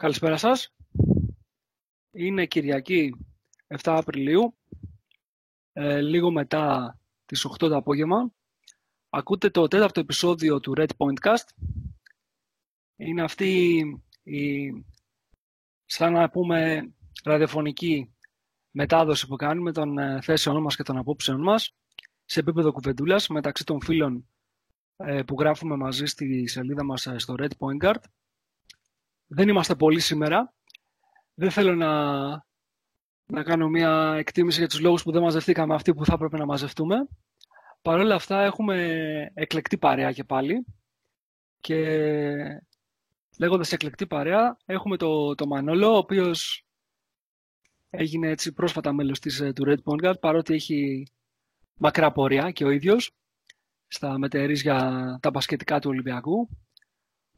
Καλησπέρα σας. Είναι Κυριακή 7 Απριλίου, ε, λίγο μετά τις 8 το απόγευμα. Ακούτε το τέταρτο επεισόδιο του Red Point Cast. Είναι αυτή η, σαν να πούμε, ραδιοφωνική μετάδοση που κάνουμε των ε, θέσεων μας και των απόψεων μας σε επίπεδο κουβεντούλας μεταξύ των φίλων ε, που γράφουμε μαζί στη σελίδα μας ε, στο Red Point Guard. Δεν είμαστε πολλοί σήμερα. Δεν θέλω να, να κάνω μια εκτίμηση για τους λόγους που δεν μαζευτήκαμε αυτοί που θα έπρεπε να μαζευτούμε. Παρ' όλα αυτά έχουμε εκλεκτή παρέα και πάλι. Και λέγοντας εκλεκτή παρέα έχουμε το, το Μανόλο, ο οποίος έγινε έτσι πρόσφατα μέλος της, ε, του Red Point Guard, παρότι έχει μακρά πορεία και ο ίδιος στα μετερίζια τα μπασκετικά του Ολυμπιακού.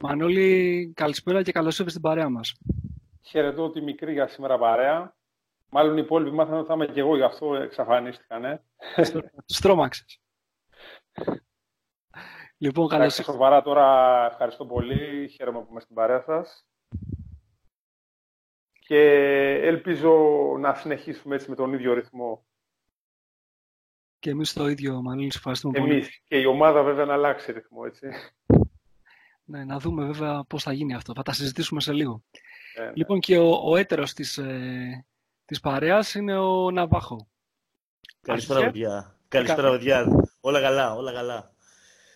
Μανώλη, καλησπέρα και καλώς ήρθες στην παρέα μας. Χαιρετώ τη μικρή για σήμερα παρέα. Μάλλον οι υπόλοιποι μάθανε ότι θα είμαι και εγώ, γι' αυτό εξαφανίστηκαν. Ε. Στρώμαξες. λοιπόν, καλώς ήρθες. Σοβαρά τώρα, ευχαριστώ πολύ. Χαίρομαι που είμαι στην παρέα σας. Και ελπίζω να συνεχίσουμε έτσι με τον ίδιο ρυθμό και εμείς το ίδιο, Μανώλη, ευχαριστούμε εμείς. πολύ. Και η ομάδα βέβαια να αλλάξει ρυθμό, έτσι. Ναι, να δούμε βέβαια πώς θα γίνει αυτό. Θα τα συζητήσουμε σε λίγο. Ε, ναι. Λοιπόν, και ο, ο έτερος της, ε, της παρέας είναι ο Ναβάχο. Καλησπέρα, παιδιά. Καλησπέρα, παιδιά. Όλα καλά, όλα καλά.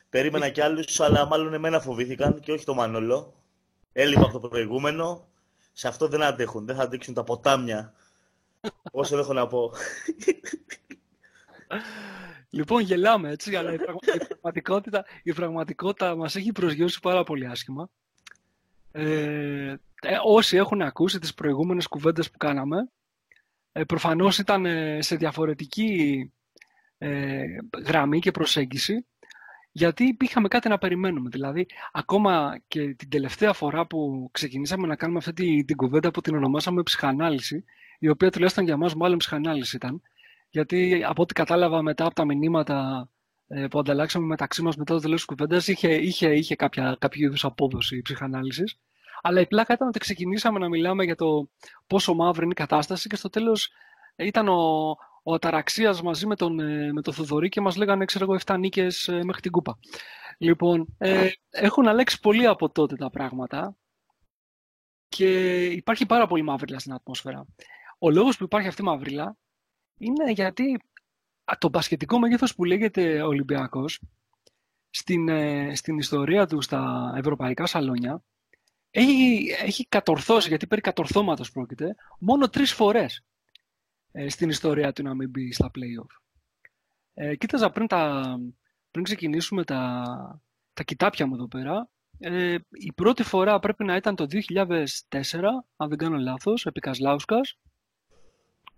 Περίμενα κι άλλους, αλλά μάλλον εμένα φοβήθηκαν και όχι το Μανόλο. Έλειπα από το προηγούμενο. Σε αυτό δεν αντέχουν. Δεν θα αντέξουν τα ποτάμια. Όσο έχω να πω. Λοιπόν, γελάμε έτσι, αλλά η, πραγματικότητα, η πραγματικότητα μας έχει προσγειώσει πάρα πολύ άσχημα. Ε, ε, όσοι έχουν ακούσει τις προηγούμενες κουβέντες που κάναμε, ε, προφανώς ήταν ε, σε διαφορετική ε, γραμμή και προσέγγιση, γιατί είχαμε κάτι να περιμένουμε. Δηλαδή, ακόμα και την τελευταία φορά που ξεκινήσαμε να κάνουμε αυτή την, την κουβέντα που την ονομάσαμε ψυχανάλυση, η οποία τουλάχιστον για μας μάλλον ψυχανάλυση ήταν, γιατί από ό,τι κατάλαβα μετά από τα μηνύματα ε, που ανταλλάξαμε μεταξύ μας μετά το τέλος της κουβέντας, είχε, είχε, είχε κάποια, κάποιο είδους απόδοση ψυχανάλυσης. Αλλά η πλάκα ήταν ότι ξεκινήσαμε να μιλάμε για το πόσο μαύρη είναι η κατάσταση και στο τέλος ήταν ο, ο Αταραξίας μαζί με τον, ε, με τον Θοδωρή και μας λέγανε, ξέρω εγώ, 7 νίκες ε, μέχρι την κούπα. Λοιπόν, ε, έχουν αλλάξει πολύ από τότε τα πράγματα και υπάρχει πάρα πολύ μαύριλα στην ατμόσφαιρα. Ο λόγος που υπάρχει αυτή η μαύριλα είναι γιατί το μπασκετικό μέγεθος που λέγεται Ολυμπιακός στην, ε, στην ιστορία του στα ευρωπαϊκά σαλόνια έχει, έχει κατορθώσει, γιατί περί κατορθώματος πρόκειται, μόνο τρεις φορές ε, στην ιστορία του να μην μπει στα play-off. Ε, κοίταζα πριν, τα, πριν ξεκινήσουμε τα, τα κοιτάπια μου εδώ πέρα, ε, η πρώτη φορά πρέπει να ήταν το 2004, αν δεν κάνω λάθος, επί Κασλάουσκας,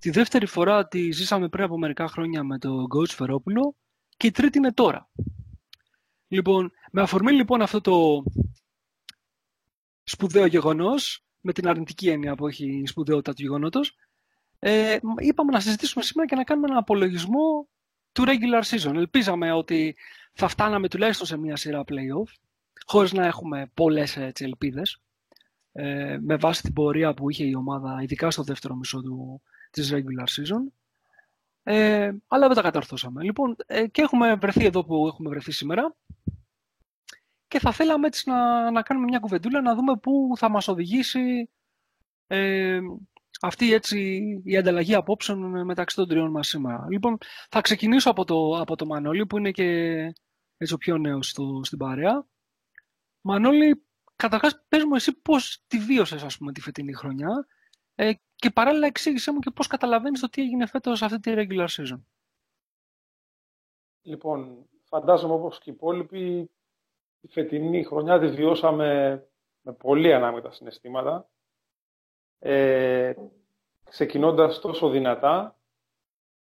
Τη δεύτερη φορά τη ζήσαμε πριν από μερικά χρόνια με τον coach Φερόπουλο και η τρίτη είναι τώρα. Λοιπόν, με αφορμή λοιπόν αυτό το σπουδαίο γεγονός, με την αρνητική έννοια που έχει η σπουδαιότητα του γεγονότος, ε, είπαμε να συζητήσουμε σήμερα και να κάνουμε έναν απολογισμό του regular season. Ελπίζαμε ότι θα φτάναμε τουλάχιστον σε μια σειρά playoff, χωρίς να έχουμε πολλές έτσι, ελπίδες, ε, με βάση την πορεία που είχε η ομάδα, ειδικά στο δεύτερο μισό του, της regular season. Ε, αλλά δεν τα καταρθώσαμε. Λοιπόν, ε, και έχουμε βρεθεί εδώ που έχουμε βρεθεί σήμερα και θα θέλαμε έτσι να, να κάνουμε μια κουβεντούλα να δούμε πού θα μας οδηγήσει ε, αυτή έτσι, η ανταλλαγή απόψεων μεταξύ των τριών μας σήμερα. Λοιπόν, θα ξεκινήσω από το, από το Μανώλη που είναι και έτσι, ο πιο νέος στο, στην παρέα. Μανώλη, καταρχάς πες μου εσύ πώς τη βίωσες ας πούμε τη φετινή χρονιά ε, και παράλληλα εξήγησέ μου και πώς καταλαβαίνεις το τι έγινε φέτος αυτή τη regular season. Λοιπόν, φαντάζομαι όπως και οι υπόλοιποι, η φετινή χρονιά τη βιώσαμε με πολύ ανάμετα συναισθήματα. Ε, ξεκινώντας τόσο δυνατά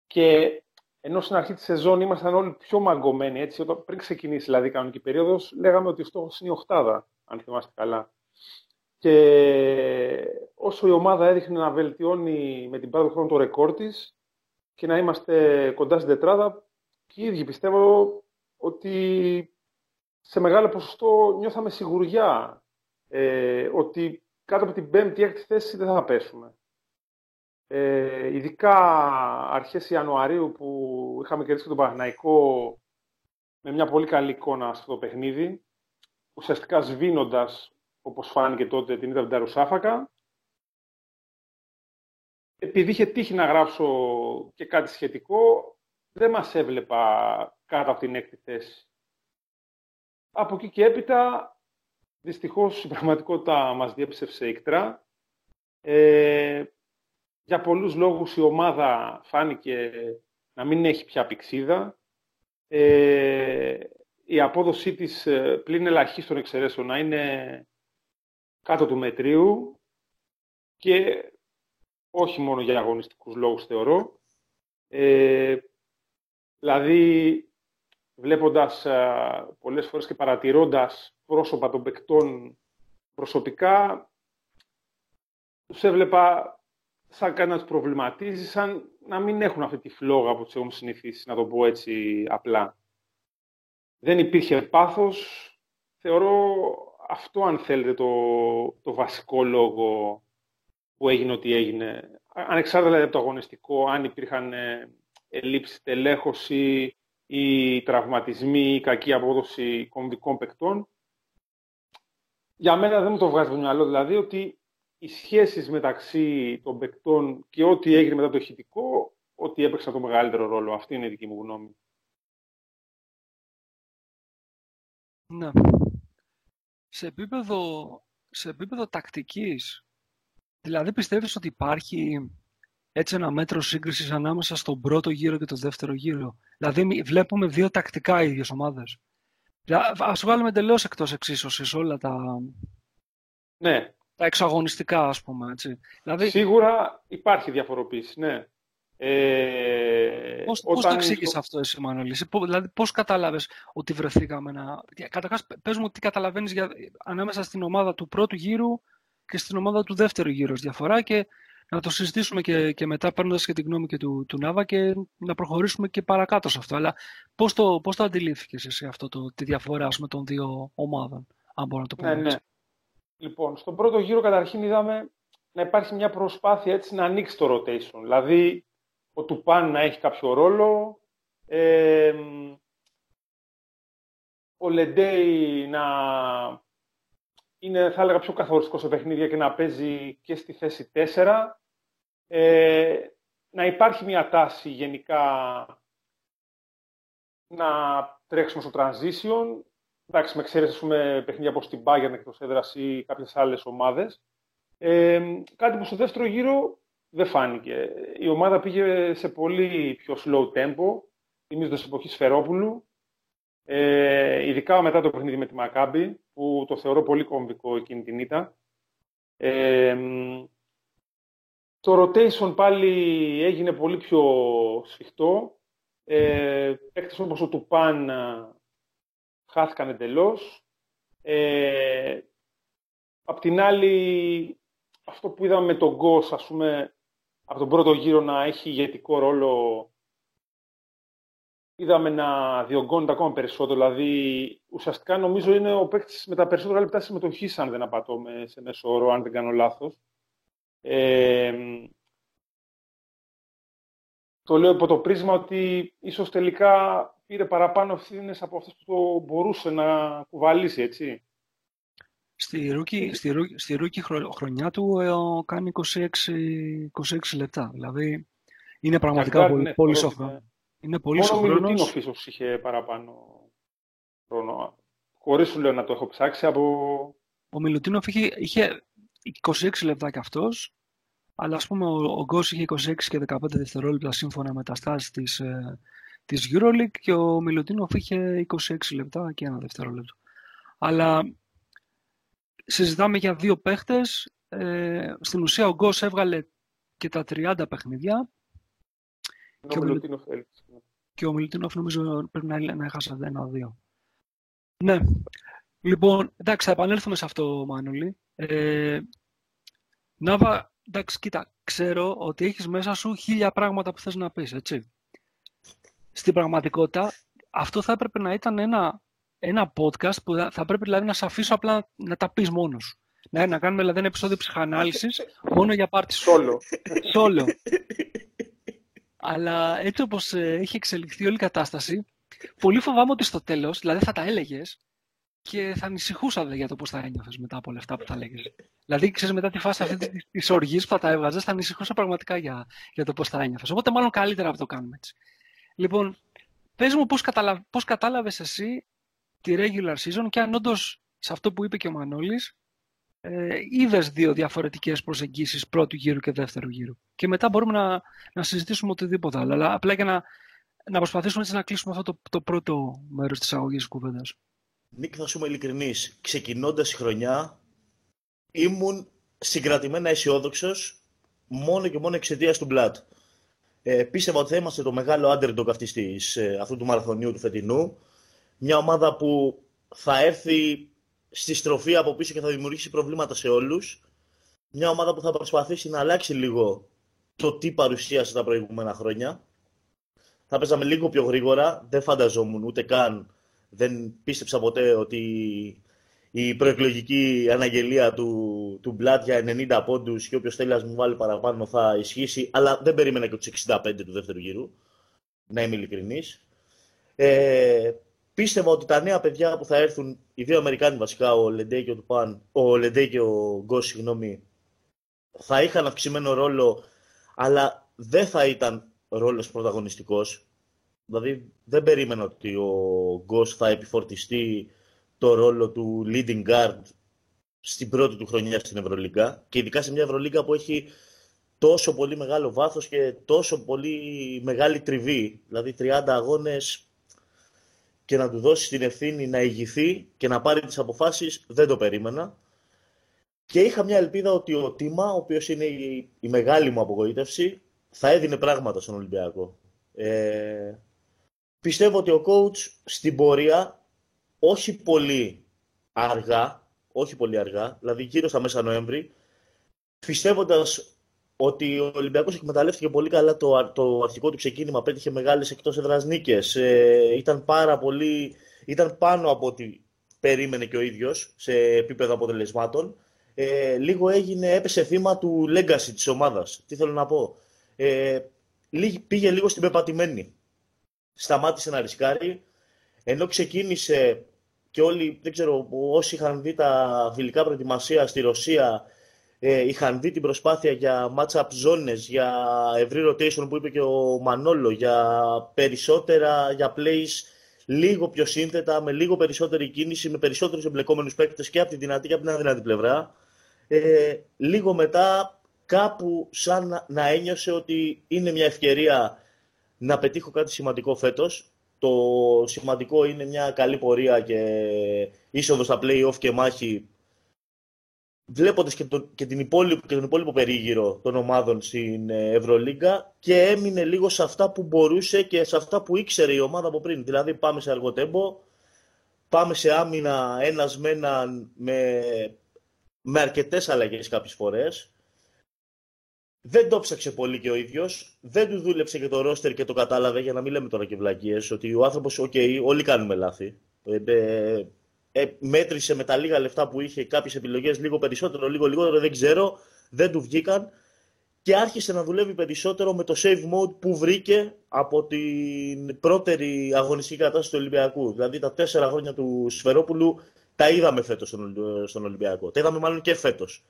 και ενώ στην αρχή της σεζόν ήμασταν όλοι πιο μαγκωμένοι, έτσι, όταν, πριν ξεκινήσει δηλαδή η κανονική περίοδος, λέγαμε ότι ο στόχος είναι η οχτάδα, αν θυμάστε καλά. Και όσο η ομάδα έδειχνε να βελτιώνει με την πάροδο χρόνου το ρεκόρ της και να είμαστε κοντά στην τετράδα, και οι ίδιοι πιστεύω ότι σε μεγάλο ποσοστό νιώθαμε σιγουριά ε, ότι κάτω από την πέμπτη, έκτη θέση δεν θα πέσουμε. Ε, ειδικά αρχές Ιανουαρίου που είχαμε κερδίσει τον Παναθηναϊκό με μια πολύ καλή εικόνα στο το παιχνίδι, ουσιαστικά σβήνοντας, όπως φάνηκε τότε, την είδα Ρουσάφακα. Επειδή είχε τύχει να γράψω και κάτι σχετικό, δεν μας έβλεπα κάτω από την έκτη θέση. Από εκεί και έπειτα, δυστυχώς η πραγματικότητα μας διέψευσε ικτρά. Ε, για πολλούς λόγους η ομάδα φάνηκε να μην έχει πια πηξίδα. Ε, η απόδοσή της ε, πλην ελαχίστων εξαιρέσεων να είναι κάτω του μετρίου και όχι μόνο για αγωνιστικούς λόγους θεωρώ. Ε, δηλαδή, βλέποντας ε, πολλές φορές και παρατηρώντας πρόσωπα των παικτών προσωπικά, τους έβλεπα σαν κανένας προβληματίζεις, σαν να μην έχουν αυτή τη φλόγα που τους έχουμε συνηθίσει, να το πω έτσι απλά. Δεν υπήρχε πάθος. Θεωρώ αυτό, αν θέλετε, το, το βασικό λόγο που έγινε ό,τι έγινε. Ανεξάρτητα δηλαδή, από το αγωνιστικό, αν υπήρχαν ε, ελλείψεις τελέχωση ή τραυματισμοί ή κακή απόδοση κομβικών παικτών. Για μένα δεν μου το βγάζει το μυαλό, δηλαδή, ότι οι σχέσεις μεταξύ των παικτών και ό,τι έγινε μετά το ηχητικό, ότι έπαιξε το μεγαλύτερο ρόλο. Αυτή είναι η δική μου γνώμη. Ναι. Σε επίπεδο, σε επίπεδο τακτικής, δηλαδή πιστεύεις ότι υπάρχει έτσι ένα μέτρο σύγκρισης ανάμεσα στον πρώτο γύρο και τον δεύτερο γύρο; Δηλαδή βλέπουμε δύο τακτικά ίδιες ομάδες. Ας βγάλουμε εντελώς εκτός εξίσωσης όλα τα... Ναι, τα εξαγωνιστικά, ας πούμε. Έτσι. Δηλαδή... Σίγουρα υπάρχει διαφοροποίηση, ναι. Ε, πώς, όταν... πώς το εξήγησε αυτό εσύ, Μανώλης, δηλαδή πώς κατάλαβες ότι βρεθήκαμε να... Καταρχάς, πες μου τι καταλαβαίνεις για... ανάμεσα στην ομάδα του πρώτου γύρου και στην ομάδα του δεύτερου γύρου διαφορά και να το συζητήσουμε και, και μετά παίρνοντας και την γνώμη και του, του Νάβα και να προχωρήσουμε και παρακάτω σε αυτό. Αλλά πώς το, πώς το αντιλήφθηκες εσύ αυτό, το, τη διαφορά με των δύο ομάδων, αν μπορώ να το πω ναι, ναι. Λοιπόν, στον πρώτο γύρο καταρχήν είδαμε να υπάρχει μια προσπάθεια έτσι να ανοίξει το rotation. Δηλαδή, ο Τουπάν να έχει κάποιο ρόλο, ε, ο Λεντέι να είναι, θα έλεγα, πιο καθοριστικός σε παιχνίδια και να παίζει και στη θέση 4. Ε, να υπάρχει μια τάση γενικά να τρέξουμε στο transition, εντάξει, με εξαίρεση πούμε, παιχνίδια όπως την Bayern εκτός έδρας ή κάποιες άλλες ομάδες. Ε, κάτι που στο δεύτερο γύρο δεν φάνηκε. Η ομάδα πήγε σε πολύ πιο slow tempo, θυμίζοντας εποχής Σφερόπουλου, ε, ειδικά μετά το παιχνίδι με τη Μακάμπη, που το θεωρώ πολύ κομβικό εκείνη την ήττα. Ε, το rotation πάλι έγινε πολύ πιο σφιχτό. Ε, παίκτες όπως ο Τουπάν χάθηκαν εντελώς. Ε, απ' την άλλη, αυτό που είδαμε με τον Γκος, ας πούμε, από τον πρώτο γύρο να έχει ηγετικό ρόλο, είδαμε να διωγγώνεται ακόμα περισσότερο. Δηλαδή, ουσιαστικά νομίζω είναι ο παίκτης με τα περισσότερα λεπτά συμμετοχής, αν δεν απατώ σε μέσο όρο, αν δεν κάνω λάθος. Ε, το λέω από το πρίσμα ότι ίσως τελικά πήρε παραπάνω ευθύνες από αυτές που το μπορούσε να κουβαλήσει, έτσι. Στη rookie, στη, στη rookie χρονιά του ε, κάνει 26, 26 λεπτά. Δηλαδή είναι πραγματικά πολύ, ναι, πολύ σοβαρό. Είναι πολύ Μόνο ο Μιλουτίνοφ ίσως είχε παραπάνω χρόνο. Χωρίς σου λέω να το έχω ψάξει από... Ο Μιλουτίνοφ είχε, είχε 26 λεπτά κι αυτός, αλλά ας πούμε ο, ο Γκος είχε 26 και 15 δευτερόλεπτα σύμφωνα με τα stats της, ε, της EuroLeague και ο Μιλουτίνοφ είχε 26 λεπτά και ένα δευτερόλεπτο. Αλλά συζητάμε για δύο παίχτες. Ε, στην ουσία ο Γκος έβγαλε και τα 30 παιχνίδια. Και ο, Μιλουτίνοφ, και ο Μιλουτίνοφ νομίζω πρέπει να, να έχασε ένα-δύο. Ναι. Λοιπόν, εντάξει, θα επανέλθουμε σε αυτό, Μάνολη. Ε, Νάβα, εντάξει, κοίτα, ξέρω ότι έχεις μέσα σου χίλια πράγματα που θες να πεις, έτσι στην πραγματικότητα αυτό θα έπρεπε να ήταν ένα, ένα podcast που θα έπρεπε δηλαδή να σε αφήσω απλά να τα πεις μόνος σου. Ναι, να κάνουμε δηλαδή ένα επεισόδιο ψυχανάλυσης μόνο για πάρτι Σόλο. Σόλο. Αλλά έτσι όπως ε, έχει εξελιχθεί όλη η κατάσταση, πολύ φοβάμαι ότι στο τέλος, δηλαδή θα τα έλεγες και θα ανησυχούσα για το πώς θα ένιωθες μετά από όλα αυτά που θα έλεγε. Δηλαδή, ξέρεις, μετά τη φάση αυτή της οργής που θα τα έβγαζες, θα ανησυχούσα πραγματικά για, για το πώς θα ένιωθες. Οπότε, μάλλον καλύτερα να το κάνουμε έτσι. Λοιπόν, πες μου πώς καταλα... κατάλαβες εσύ τη regular season και αν όντως σε αυτό που είπε και ο Μανώλης, ε, είδες δύο διαφορετικές προσεγγίσεις πρώτου γύρου και δεύτερου γύρου. Και μετά μπορούμε να, να συζητήσουμε οτιδήποτε άλλο. Αλλά απλά για να, να προσπαθήσουμε έτσι να κλείσουμε αυτό το, το πρώτο μέρος της αγωγής κουβέντας. Νίκ, θα σου είμαι ειλικρινής. Ξεκινώντας η χρονιά, ήμουν συγκρατημένα αισιόδοξος μόνο και μόνο εξαιτίας του Μπλατ. Ε, πίστευα ότι θα είμαστε το μεγάλο underdog αυτής της, ε, αυτού του μαραθωνίου του φετινού. Μια ομάδα που θα έρθει στη στροφή από πίσω και θα δημιουργήσει προβλήματα σε όλους. Μια ομάδα που θα προσπαθήσει να αλλάξει λίγο το τι παρουσίασε τα προηγούμενα χρόνια. Θα παίζαμε λίγο πιο γρήγορα. Δεν φανταζόμουν ούτε καν, δεν πίστεψα ποτέ ότι η προεκλογική αναγγελία του, του Μπλάτ για 90 πόντους και όποιος θέλει να μου βάλει παραπάνω θα ισχύσει. Αλλά δεν περίμενα και τους 65 του δεύτερου γύρου. Να είμαι ειλικρινής. Ε, πίστευα ότι τα νέα παιδιά που θα έρθουν, οι δύο Αμερικάνοι βασικά, ο Λεντέι και ο, Τουπάν, ο, Λεντέ και ο Γκος, συγγνώμη, θα είχαν αυξημένο ρόλο, αλλά δεν θα ήταν ρόλος πρωταγωνιστικός. Δηλαδή δεν περίμενα ότι ο Γκος θα επιφορτιστεί το ρόλο του leading guard στην πρώτη του χρονιά στην Ευρωλίγκα και ειδικά σε μια Ευρωλίγκα που έχει τόσο πολύ μεγάλο βάθος και τόσο πολύ μεγάλη τριβή. Δηλαδή 30 αγώνες και να του δώσει την ευθύνη να ηγηθεί και να πάρει τις αποφάσεις, δεν το περίμενα. Και είχα μια ελπίδα ότι ο Τίμα, ο οποίος είναι η, η μεγάλη μου απογοήτευση, θα έδινε πράγματα στον Ολυμπιακό. Ε, πιστεύω ότι ο coach στην πορεία, όχι πολύ αργά, όχι πολύ αργά, δηλαδή γύρω στα μέσα Νοέμβρη, πιστεύοντας ότι ο Ολυμπιακός εκμεταλλεύτηκε πολύ καλά το, το αρχικό του ξεκίνημα. Πέτυχε μεγάλες εκτός έδρας νίκες. Ε, ήταν, πάρα πολύ, ήταν πάνω από ό,τι περίμενε και ο ίδιος σε επίπεδο αποτελεσμάτων. Ε, λίγο έγινε, έπεσε θύμα του legacy της ομάδας. Τι θέλω να πω; Ε, πήγε λίγο στην πεπατημένη. Σταμάτησε να ρισκάρει. Ενώ ξεκίνησε και όλοι, δεν ξέρω, όσοι είχαν δει τα φιλικά προετοιμασία στη Ρωσία ε, είχαν δει την προσπάθεια για match-up ζώνες, για ευρύ rotation που είπε και ο Μανόλο, για περισσότερα, για plays λίγο πιο σύνθετα, με λίγο περισσότερη κίνηση, με περισσότερους εμπλεκόμενους παίκτες και από τη δυνατή και από την αδυνατή πλευρά. Ε, λίγο μετά κάπου σαν να ένιωσε ότι είναι μια ευκαιρία να πετύχω κάτι σημαντικό φέτος. Το σημαντικό είναι μια καλή πορεία και είσοδος στα play-off και μάχη βλέποντας και, το, και, την υπόλοιπο, και τον υπόλοιπο περίγυρο των ομάδων στην ε, Ευρωλίγκα και έμεινε λίγο σε αυτά που μπορούσε και σε αυτά που ήξερε η ομάδα από πριν. Δηλαδή πάμε σε αργό τέμπο, πάμε σε άμυνα ένας με έναν με, με αρκετές αλλαγές κάποιες φορές. Δεν το ψάξε πολύ και ο ίδιος. Δεν του δούλεψε και το ρόστερ και το κατάλαβε για να μην λέμε τώρα και βλακίες. Ότι ο άνθρωπος, ok, okay, όλοι κάνουμε λάθη. Ε, ε, ε, μέτρησε με τα λίγα λεφτά που είχε κάποιες επιλογές λίγο περισσότερο, λίγο λιγότερο, δεν ξέρω, δεν του βγήκαν και άρχισε να δουλεύει περισσότερο με το save mode που βρήκε από την πρώτερη αγωνιστική κατάσταση του Ολυμπιακού. Δηλαδή τα τέσσερα χρόνια του Σφερόπουλου τα είδαμε φέτος στον Ολυμπιακό. Τα είδαμε μάλλον και φέτος.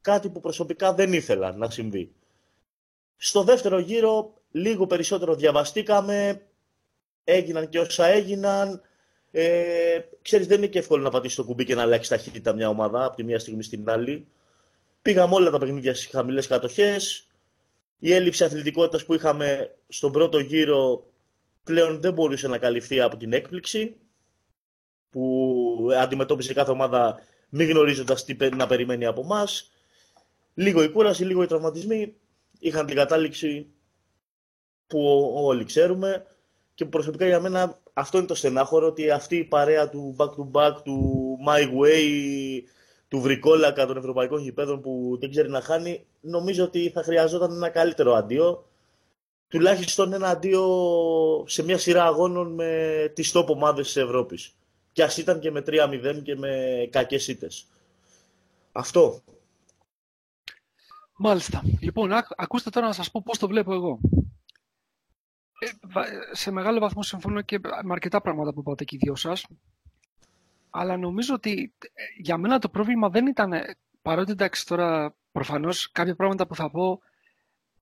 Κάτι που προσωπικά δεν ήθελα να συμβεί. Στο δεύτερο γύρο λίγο περισσότερο διαβαστήκαμε, έγιναν και όσα έγιναν. Ε, ξέρεις, δεν είναι και εύκολο να πατήσεις το κουμπί και να αλλάξει ταχύτητα μια ομάδα από τη μία στιγμή στην άλλη. Πήγαμε όλα τα παιχνίδια στις χαμηλές κατοχές. Η έλλειψη αθλητικότητας που είχαμε στον πρώτο γύρο πλέον δεν μπορούσε να καλυφθεί από την έκπληξη που αντιμετώπισε κάθε ομάδα μη γνωρίζοντας τι να περιμένει από εμά. Λίγο η κούραση, λίγο οι τραυματισμοί είχαν την κατάληξη που όλοι ξέρουμε και προσωπικά για μένα αυτό είναι το στενάχωρο ότι αυτή η παρέα του back-to-back, του My Way, του βρικόλακα των ευρωπαϊκών γηπέδων που δεν ξέρει να χάνει, νομίζω ότι θα χρειαζόταν ένα καλύτερο αντίο. Τουλάχιστον ένα αντίο σε μια σειρά αγώνων με τις top ομάδες της Ευρώπης. Και ας ήταν και με 3-0 και με κακές ήττες. Αυτό. Μάλιστα. Λοιπόν, ακούστε τώρα να σας πω πώς το βλέπω εγώ. Ε, σε μεγάλο βαθμό συμφωνώ και με αρκετά πράγματα που είπατε και οι δυο σας. Αλλά νομίζω ότι ε, για μένα το πρόβλημα δεν ήταν, παρότι εντάξει τώρα προφανώς κάποια πράγματα που θα πω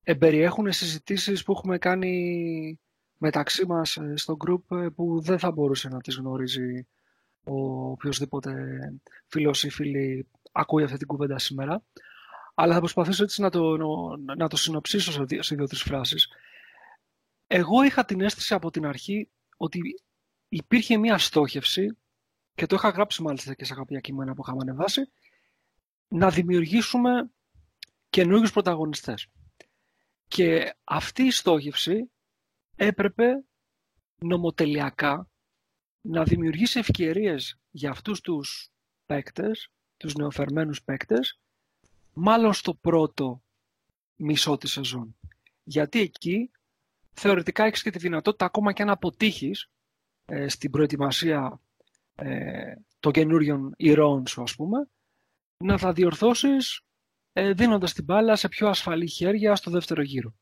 εμπεριέχουν συζητήσεις που έχουμε κάνει μεταξύ μας ε, στο group που δεν θα μπορούσε να τις γνωρίζει ο οποιοδήποτε φίλος ή φίλη ακούει αυτή την κουβέντα σήμερα. Αλλά θα προσπαθήσω έτσι να το, να το συνοψίσω σε, δύο, σε δύο-τρεις φράσεις. Εγώ είχα την αίσθηση από την αρχή ότι υπήρχε μία στόχευση και το είχα γράψει μάλιστα και σε κάποια κείμενα που είχαμε ανεβάσει να δημιουργήσουμε καινούριους πρωταγωνιστές. Και αυτή η στόχευση έπρεπε νομοτελειακά να δημιουργήσει ευκαιρίες για αυτούς τους παίκτες, τους νεοφερμένους παίκτες, μάλλον στο πρώτο μισό της σεζόν. Γιατί εκεί θεωρητικά έχεις και τη δυνατότητα ακόμα και αν αποτύχεις ε, στην προετοιμασία ε, των καινούριων ηρώων σου, ας πούμε, να θα διορθώσεις ε, δίνοντας την μπάλα σε πιο ασφαλή χέρια στο δεύτερο γύρο.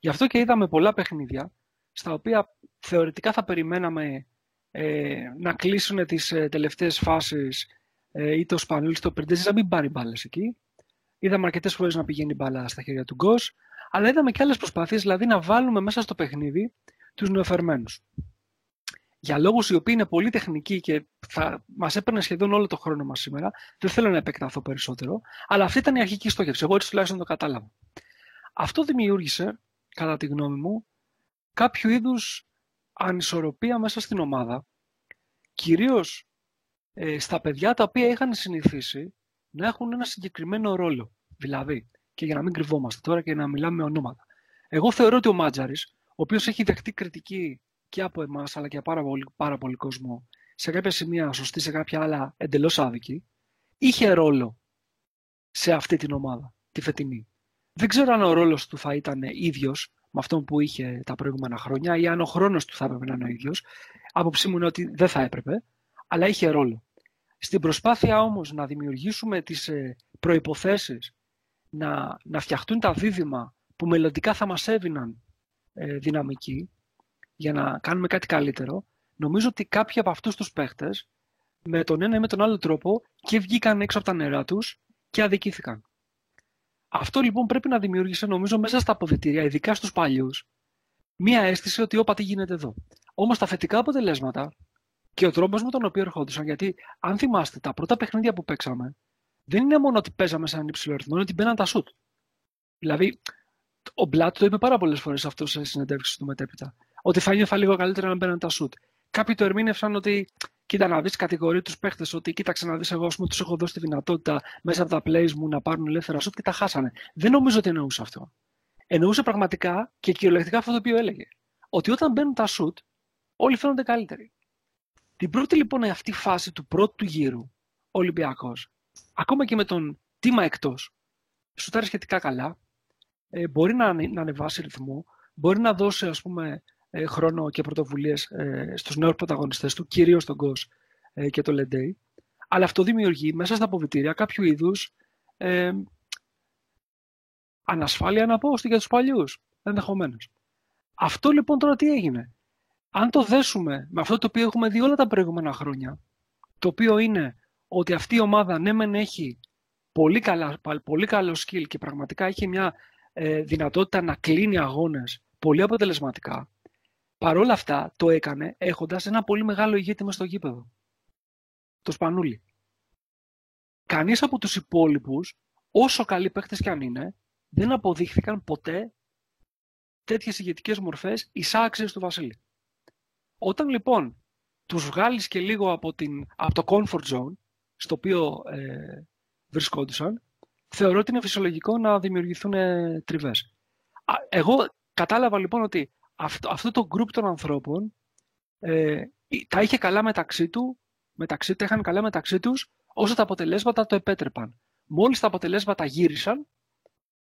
Γι' αυτό και είδαμε πολλά παιχνίδια, στα οποία θεωρητικά θα περιμέναμε ε, να κλείσουν τις ε, τελευταίες φάσεις ε, είτε ο Σπανούλης είτε ο Περντέζης να μην πάρει μπάλες εκεί. Είδαμε αρκετές φορές να πηγαίνει μπάλα στα χέρια του Γκος, αλλά είδαμε και άλλες προσπάθειες, δηλαδή να βάλουμε μέσα στο παιχνίδι τους νεοφερμένους. Για λόγους οι οποίοι είναι πολύ τεχνικοί και θα μας έπαιρνε σχεδόν όλο το χρόνο μας σήμερα, δεν θέλω να επεκταθώ περισσότερο, αλλά αυτή ήταν η αρχική στόχευση. Εγώ έτσι τουλάχιστον το κατάλαβα. Αυτό δημιούργησε, κατά τη γνώμη μου, κάποιο είδους ανισορροπία μέσα στην ομάδα, κυρίως ε, στα παιδιά τα οποία είχαν συνηθίσει να έχουν ένα συγκεκριμένο ρόλο. Δηλαδή, και για να μην κρυβόμαστε τώρα και να μιλάμε με ονόματα. Εγώ θεωρώ ότι ο Μάτζαρης, ο οποίος έχει δεχτεί κριτική και από εμάς αλλά και από πάρα πολύ, πάρα πολύ κόσμο, σε κάποια σημεία σωστή, σε κάποια άλλα εντελώς άδικη, είχε ρόλο σε αυτή την ομάδα, τη φετινή. Δεν ξέρω αν ο ρόλος του θα ήταν ίδιος με αυτόν που είχε τα προηγούμενα χρόνια ή αν ο χρόνος του θα έπρεπε να είναι ο ίδιος. Άποψή μου είναι ότι δεν θα έπρεπε, αλλά είχε ρόλο. Στην προσπάθεια όμως να δημιουργήσουμε τις ε, προϋποθέσεις να, να φτιαχτούν τα δίδυμα που μελλοντικά θα μας έβηναν ε, δυναμική για να κάνουμε κάτι καλύτερο, νομίζω ότι κάποιοι από αυτούς τους παίχτες με τον ένα ή με τον άλλο τρόπο και βγήκαν έξω από τα νερά τους και αδικήθηκαν. Αυτό λοιπόν πρέπει να δημιούργησε νομίζω μέσα στα αποδητήρια, ειδικά στους παλιούς, μία αίσθηση ότι όπα τι γίνεται εδώ. Όμως τα θετικά αποτελέσματα και ο τρόπος με τον οποίο ερχόντουσαν, γιατί αν θυμάστε τα πρώτα παιχνίδια που παίξαμε, δεν είναι μόνο ότι παίζαμε σε έναν υψηλό ρυθμό, είναι ότι μπαίναν τα σουτ. Δηλαδή, ο Μπλάτ το είπε πάρα πολλές φορές αυτό σε συνεντεύξεις του μετέπειτα. Ότι θα νιώθα λίγο καλύτερα να μπαίναν τα σουτ. Κάποιοι το ερμήνευσαν ότι, κοίτα να δεις, κατηγορεί τους παίχτες ότι κοίταξε να δεις, εγώ τους έχω δώσει τη δυνατότητα μέσα από τα plays μου να πάρουν ελεύθερα σουτ και τα χάσανε. Δεν νομίζω ότι εννοούσε αυτό. Εννοούσε πραγματικά και κυριολεκτικά αυτό το οποίο έλεγε. Ότι όταν μπαίνουν τα σουτ, όλοι φαίνονται καλύτεροι. Την πρώτη λοιπόν αυτή φάση του πρώτου γύρου, ο Ολυμπιακός, ακόμα και με τον τίμα εκτός, σουτάρει σχετικά καλά, ε, μπορεί να, να ανεβάσει ρυθμό, μπορεί να δώσει ας πούμε, ε, χρόνο και πρωτοβουλίες ε, στους νέους πρωταγωνιστές του, κυρίως τον Κος ε, και τον Λεντέι, αλλά αυτό δημιουργεί μέσα στα αποβιτήρια κάποιο είδους ε, ανασφάλεια να πω για τους παλιούς, ενδεχομένως. Αυτό λοιπόν τώρα τι έγινε; Αν το δέσουμε με αυτό το οποίο έχουμε δει όλα τα προηγούμενα χρόνια, το οποίο είναι ότι αυτή η ομάδα ναι μεν έχει πολύ, καλά, πολύ καλό skill και πραγματικά έχει μια ε, δυνατότητα να κλείνει αγώνες πολύ αποτελεσματικά, παρόλα αυτά το έκανε έχοντας ένα πολύ μεγάλο ηγέτη μες στο γήπεδο. Το Σπανούλι. Κανείς από τους υπόλοιπους, όσο καλοί παίχτες κι αν είναι, δεν αποδείχθηκαν ποτέ τέτοιες ηγετικές μορφές εισάξιες του Βασίλη. Όταν λοιπόν τους βγάλεις και λίγο από, την, από το comfort zone, στο οποίο ε, βρισκόντουσαν, θεωρώ ότι είναι φυσιολογικό να δημιουργηθούν ε, τριβές. Εγώ κατάλαβα λοιπόν ότι αυτό, αυτό το group των ανθρώπων ε, τα είχε καλά μεταξύ του, μεταξύ, τα είχαν καλά μεταξύ τους, όσο τα αποτελέσματα το επέτρεπαν. Μόλις τα αποτελέσματα γύρισαν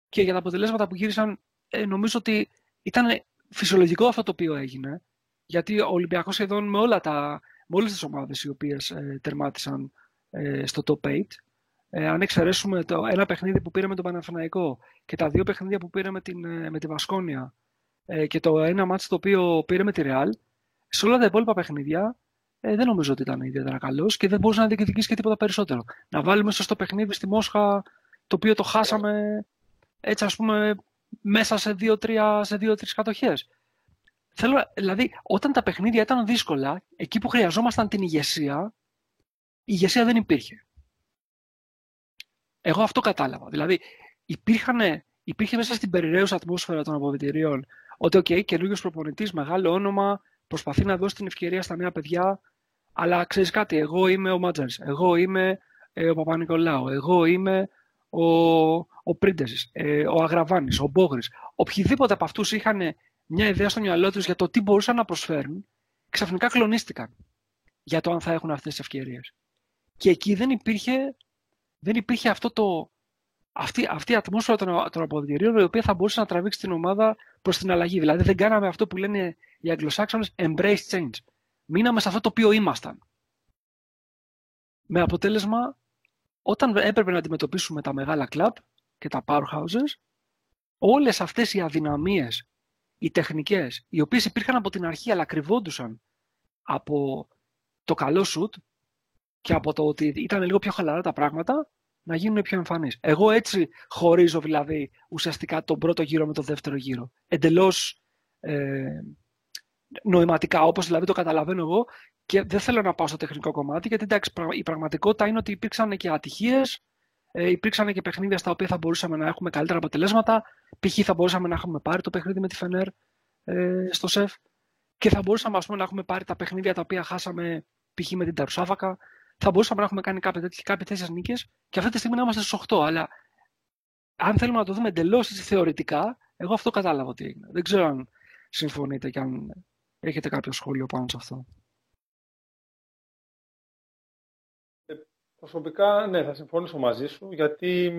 και για τα αποτελέσματα που γύρισαν ε, νομίζω ότι ήταν φυσιολογικό αυτό το οποίο έγινε, γιατί ο Ολυμπιακός σχεδόν με, όλα τα, με όλες τις ομάδες οι οποίες ε, τερμάτισαν ε, στο top 8, ε, αν εξαιρέσουμε το ένα παιχνίδι που πήρε με τον Παναθηναϊκό και τα δύο παιχνίδια που πήρε με, την, ε, με τη Βασκόνια ε, και το ένα μάτι το οποίο πήρε με τη Ρεάλ, σε όλα τα υπόλοιπα παιχνίδια ε, δεν νομίζω ότι ήταν ιδιαίτερα καλός και δεν μπορούσε να διεκδικήσει και τίποτα περισσότερο. Να βάλουμε στο παιχνίδι στη Μόσχα το οποίο το χάσαμε έτσι ας πούμε μέσα σε δύο-τρία σε δύο, κατοχές. Θέλω, δηλαδή, όταν τα παιχνίδια ήταν δύσκολα, εκεί που χρειαζόμασταν την ηγεσία, η ηγεσία δεν υπήρχε. Εγώ αυτό κατάλαβα. Δηλαδή, υπήρχαν, υπήρχε μέσα στην περιρρέουσα ατμόσφαιρα των αποδυτηρίων ότι, ok, okay, καινούριο προπονητής, μεγάλο όνομα, προσπαθεί να δώσει την ευκαιρία στα νέα παιδιά, αλλά ξέρεις κάτι, εγώ είμαι ο Μάτζαρης, εγώ είμαι ε, ο Παπα-Νικολάου, εγώ είμαι ο, ο Πρίντεζης, ε, ο Αγραβάνης, ο Μπόγρης. Οποιοδήποτε από αυτούς είχαν μια ιδέα στο μυαλό τους για το τι μπορούσαν να προσφέρουν, ξαφνικά κλονίστηκαν για το αν θα έχουν αυτές τις ευκαιρίες. Και εκεί δεν υπήρχε δεν υπήρχε αυτό το, αυτή, αυτή η ατμόσφαιρα των, των αποδητηρίων η οποία θα μπορούσε να τραβήξει την ομάδα προς την αλλαγή. Δηλαδή δεν κάναμε αυτό που λένε οι Αγγλοσάξονες embrace change. Μείναμε σε αυτό το οποίο ήμασταν. Με αποτέλεσμα, όταν έπρεπε να αντιμετωπίσουμε τα μεγάλα κλαμπ και τα powerhouses, όλες αυτές οι αδυναμίες, οι τεχνικές, οι οποίες υπήρχαν από την αρχή αλλά κρυβόντουσαν από το καλό σουτ, και από το ότι ήταν λίγο πιο χαλαρά τα πράγματα να γίνουν πιο εμφανείς. Εγώ έτσι χωρίζω δηλαδή ουσιαστικά τον πρώτο γύρο με τον δεύτερο γύρο. Εντελώς ε, νοηματικά, όπως δηλαδή το καταλαβαίνω εγώ και δεν θέλω να πάω στο τεχνικό κομμάτι γιατί εντάξει, η πραγματικότητα είναι ότι υπήρξαν και ατυχίες, ε, υπήρξαν και παιχνίδια στα οποία θα μπορούσαμε να έχουμε καλύτερα αποτελέσματα. Π.χ. θα μπορούσαμε να έχουμε πάρει το παιχνίδι με τη Φενέρ ε, στο ΣΕΦ και θα μπορούσαμε ας πούμε, να έχουμε πάρει τα παιχνίδια τα οποία χάσαμε π.χ. με την Ταρουσάφακα θα μπορούσαμε να έχουμε κάνει κάποιε τέτοιε νίκες και αυτή τη στιγμή να είμαστε στου 8. Αλλά αν θέλουμε να το δούμε εντελώς θεωρητικά, εγώ αυτό κατάλαβα ότι έγινε. Δεν ξέρω αν συμφωνείτε και αν έχετε κάποιο σχόλιο πάνω σε αυτό. Ε, προσωπικά, ναι, θα συμφωνήσω μαζί σου, γιατί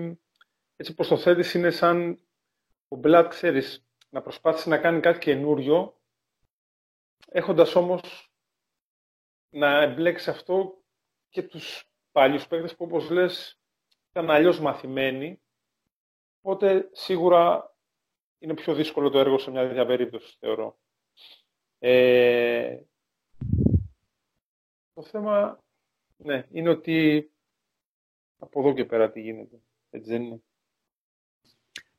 έτσι πως το θέτεις είναι σαν ο Μπλάτ, ξέρεις, να προσπάθησε να κάνει κάτι καινούριο, έχοντας όμως να εμπλέξει αυτό και τους παλιούς παίκτες που όπως λες ήταν αλλιώς μαθημένοι. Οπότε σίγουρα είναι πιο δύσκολο το έργο σε μια τέτοια περίπτωση, θεωρώ. Ε, το θέμα, ναι, είναι ότι από εδώ και πέρα τι γίνεται. Έτσι δεν είναι.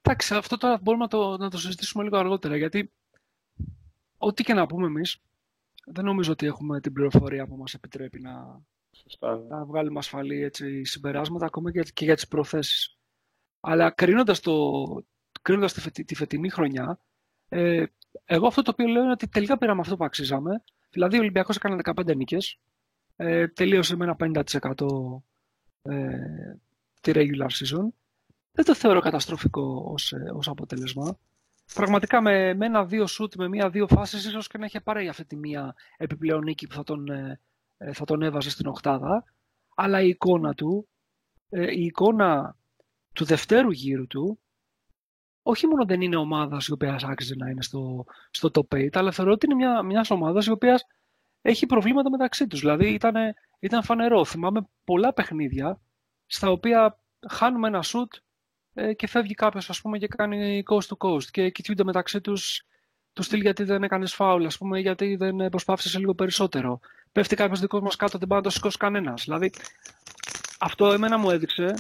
Εντάξει, αυτό τώρα μπορούμε να το, να το συζητήσουμε λίγο αργότερα, γιατί ό,τι και να πούμε εμείς, δεν νομίζω ότι έχουμε την πληροφορία που μας επιτρέπει να, Σωστά, ναι. να βγάλουμε ασφαλή έτσι, συμπεράσματα ακόμα και, και για τις προθέσεις. Αλλά κρίνοντας, το, κρίνοντας τη, τη φετινή χρονιά, ε, εγώ αυτό το οποίο λέω είναι ότι τελικά πήραμε αυτό που αξίζαμε. Δηλαδή ο Ολυμπιακός έκανε 15 νίκες, ε, τελείωσε με ένα 50% ε, τη regular season. Δεν το θεωρώ καταστροφικό ως, ε, ως αποτέλεσμα. Πραγματικά με, με ένα-δύο σουτ, με μία-δύο φάσεις, ίσως και να είχε πάρει αυτή τη μία επιπλέον νίκη που θα τον, ε, ε, θα τον έβαζε στην οκτάδα, αλλά η εικόνα του, ε, η εικόνα του δευτέρου γύρου του, όχι μόνο δεν είναι ομάδας η οποία άξιζε να είναι στο, στο top 8, αλλά θεωρώ ότι είναι μια μιας ομάδας η οποία έχει προβλήματα μεταξύ τους. Δηλαδή ήταν, ήταν φανερό. Θυμάμαι πολλά παιχνίδια στα οποία χάνουμε ένα σουτ ε, και φεύγει κάποιος ας πούμε και κάνει coast to coast και κοιτούνται μεταξύ τους του στυλ γιατί δεν έκανες φάουλ, ας πούμε, γιατί δεν προσπάθησες λίγο περισσότερο. Πέφτει κάποιος δικός μας κάτω, δεν πάει να το σηκώσει κανένας. Δηλαδή, αυτό εμένα μου έδειξε.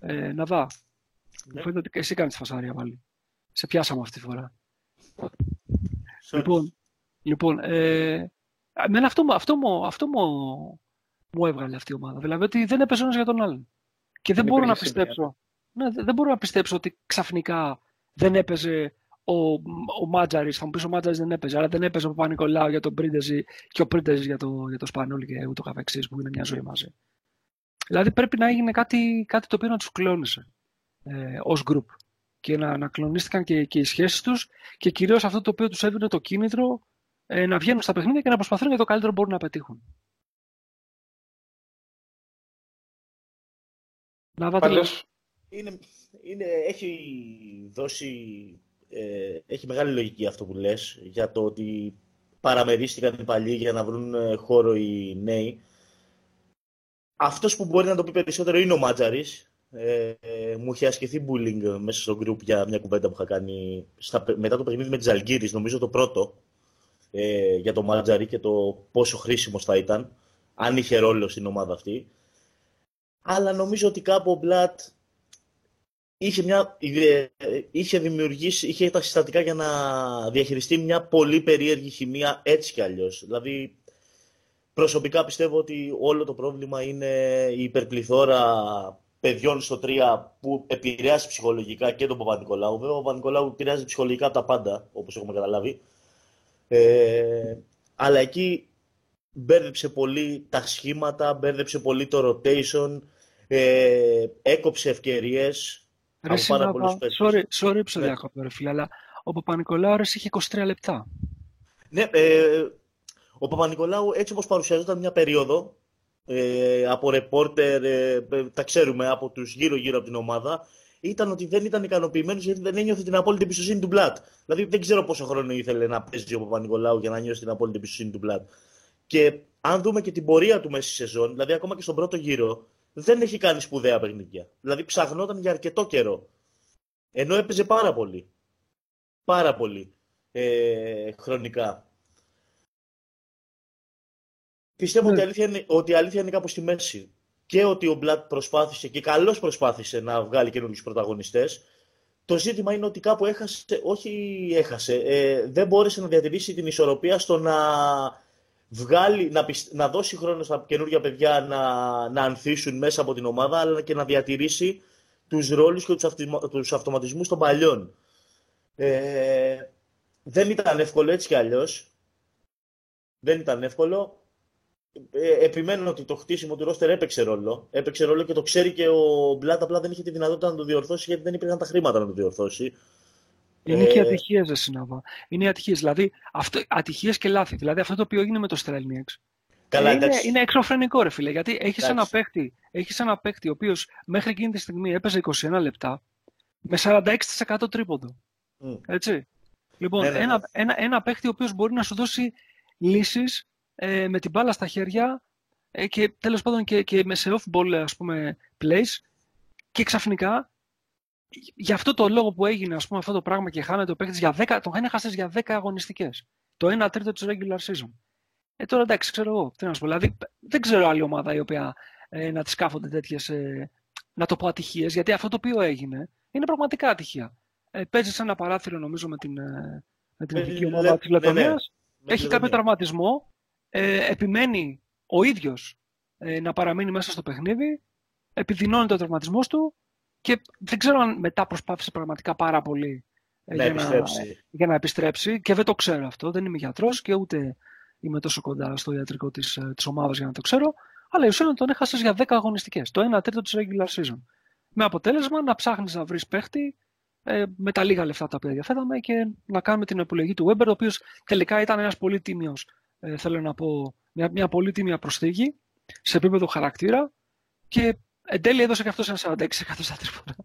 Ε, να δά. Ναι. Μου φαίνεται ότι εσύ κάνεις φασάρια πάλι. Σε πιάσαμε αυτή τη φορά. Λοιπόν, λοιπόν ε, εμένα αυτό, αυτό, αυτό, αυτό μου, μου έβγαλε αυτή η ομάδα. Δηλαδή ότι δεν έπαιζε ένας για τον άλλον. Και δεν, δεν μπορώ να πιστέψω. Ναι, δεν μπορώ να πιστέψω ότι ξαφνικά δεν έπαιζε ο, ο Μάτζαρης, θα μου πεις ο Μάτζαρης δεν έπαιζε, αλλά δεν έπαιζε ο Παπα-Νικολάου για τον Πρίντεζη και ο Πρίντεζη για το, για το Σπανούλη και ούτω καθεξής που είναι μια ζωή μαζί. Δηλαδή πρέπει να έγινε κάτι, κάτι το οποίο να τους κλώνησε ε, ως group και να, να κλονίστηκαν και, και οι σχέσεις τους και κυρίως αυτό το οποίο τους έδινε το κίνητρο ε, να βγαίνουν στα παιχνίδια και να προσπαθούν για το καλύτερο μπορούν να πετύχουν. Να Πάντως, είναι, είναι, έχει δώσει ε, έχει μεγάλη λογική αυτό που λες για το ότι παραμερίστηκαν οι παλιοί για να βρουν ε, χώρο οι νέοι. αυτός που μπορεί να το πει περισσότερο είναι ο Μάτζαρης. Ε, μου είχε ασκηθεί bullying μέσα στο group για μια κουβέντα που είχα κάνει στα, μετά το παιχνίδι με τις Αλγύρης, νομίζω το πρώτο, ε, για το Μάτζαρη και το πόσο χρήσιμος θα ήταν, αν είχε ρόλο στην ομάδα αυτή. Αλλά νομίζω ότι κάπου ο Μπλατ είχε, μια, ε, είχε δημιουργήσει, είχε τα συστατικά για να διαχειριστεί μια πολύ περίεργη χημεία έτσι κι αλλιώς. Δηλαδή, προσωπικά πιστεύω ότι όλο το πρόβλημα είναι η υπερπληθώρα παιδιών στο 3 που επηρεάζει ψυχολογικά και τον Παπα-Νικολάου. Βέβαια, ο Παπα-Νικολάου επηρεάζει ψυχολογικά από τα πάντα, όπως έχουμε καταλάβει. Ε, αλλά εκεί μπέρδεψε πολύ τα σχήματα, μπέρδεψε πολύ το rotation, ε, έκοψε ευκαιρίες, Ρε πάρα sorry, sorry που σε ναι. ρε φίλε, αλλά ο Παπα-Νικολάου είχε 23 λεπτά. Ναι, ε, ο Παπα-Νικολάου έτσι όπως παρουσιαζόταν μια περίοδο, ε, από ρεπόρτερ, ε, τα ξέρουμε, από τους γύρω-γύρω από την ομάδα, ήταν ότι δεν ήταν ικανοποιημένος γιατί δεν ένιωθε την απόλυτη εμπιστοσύνη του Μπλατ. Δηλαδή δεν ξέρω πόσο χρόνο ήθελε να παίζει ο Παπα-Νικολάου για να νιώσει την απόλυτη εμπιστοσύνη του Μπλατ. Και αν δούμε και την πορεία του μέσα στη σεζόν, δηλαδή ακόμα και στον πρώτο γύρο, δεν έχει κάνει σπουδαία παιχνίδια. Δηλαδή ψαχνόταν για αρκετό καιρό. Ενώ έπαιζε πάρα πολύ. Πάρα πολύ ε, χρονικά. Πιστεύω ότι, η ναι. αλήθεια είναι, ότι η αλήθεια είναι κάπου στη μέση. Και ότι ο Μπλατ προσπάθησε και καλώς προσπάθησε να βγάλει καινούργιους πρωταγωνιστές. Το ζήτημα είναι ότι κάπου έχασε, όχι έχασε, ε, δεν μπόρεσε να διατηρήσει την ισορροπία στο να βγάλει, να, να δώσει χρόνο στα καινούργια παιδιά να, να ανθίσουν μέσα από την ομάδα, αλλά και να διατηρήσει τους ρόλους και τους, αυτομα, τους αυτοματισμούς των παλιών. Ε, δεν ήταν εύκολο έτσι κι αλλιώς. Δεν ήταν εύκολο. Ε, επιμένω ότι το χτίσιμο του ρόστερ έπαιξε ρόλο. Έπαιξε ρόλο και το ξέρει και ο Μπλάτ απλά δεν είχε τη δυνατότητα να το διορθώσει γιατί δεν υπήρχαν τα χρήματα να το διορθώσει. Είναι και ατυχίες, δεν συνέβα. Είναι ατυχίες. Δηλαδή, ατυχίες και λάθη. Δηλαδή, αυτό το οποίο έγινε με το Στρέλνιεξ. Καλά, είναι, είναι εξωφρενικό, ρε φίλε. Γιατί έχεις ένα, παίχτη, έχεις ένα παίχτη ο οποίος μέχρι εκείνη τη στιγμή έπαιζε 21 λεπτά με 46% τρίποντο. Mm. Έτσι. Λοιπόν, ναι, ναι, Ένα, ναι. ένα, ένα παίχτη ο οποίος μπορεί να σου δώσει λύσεις ε, με την μπάλα στα χέρια ε, και τέλος πάντων και, και με σε off-ball ας πούμε, plays και ξαφνικά για αυτό το λόγο που έγινε ας πούμε, αυτό το πράγμα και χάνεται ο παίκτης για 10, τον έχασε για 10 αγωνιστικές. Το 1 τρίτο της regular season. Ε, τώρα εντάξει, ξέρω εγώ. Τι να σου πω. Δηλαδή, δεν ξέρω άλλη ομάδα η οποία ε, να της κάφονται τέτοιες, ε, να το πω ατυχίες, γιατί αυτό το οποίο έγινε είναι πραγματικά ατυχία. Ε, παίζεις σε ένα παράθυρο, νομίζω, με την, ε, με την ειδική ομάδα της Λετωνίας. Ναι, ναι. Έχει κάποιο τραυματισμό. Ε, επιμένει ο ίδιος ε, να παραμείνει μέσα στο παιχνίδι. Επιδεινώνει το τραυματισμός του και δεν ξέρω αν μετά προσπάθησε πραγματικά πάρα πολύ ε, για, να, για να επιστρέψει. Και δεν το ξέρω αυτό. Δεν είμαι γιατρός και ούτε είμαι τόσο κοντά στο ιατρικό της της ε, ομάδας για να το ξέρω. Αλλά η ουσία τον έχασες για 10 αγωνιστικές. Το 1 τρίτο της regular season. Με αποτέλεσμα να ψάχνεις να βρεις παίχτη ε, με τα λίγα λεφτά τα οποία διαθέταμε και να κάνουμε την επιλογή του Weber, ο οποίος τελικά ήταν ένας πολύ τίμιος, ε, θέλω να πω, μια, μια πολύ τίμια προσθήκη σε επίπεδο χαρακτήρα και Εν τέλει έδωσε και αυτός ένα 46% στα τρίποτα.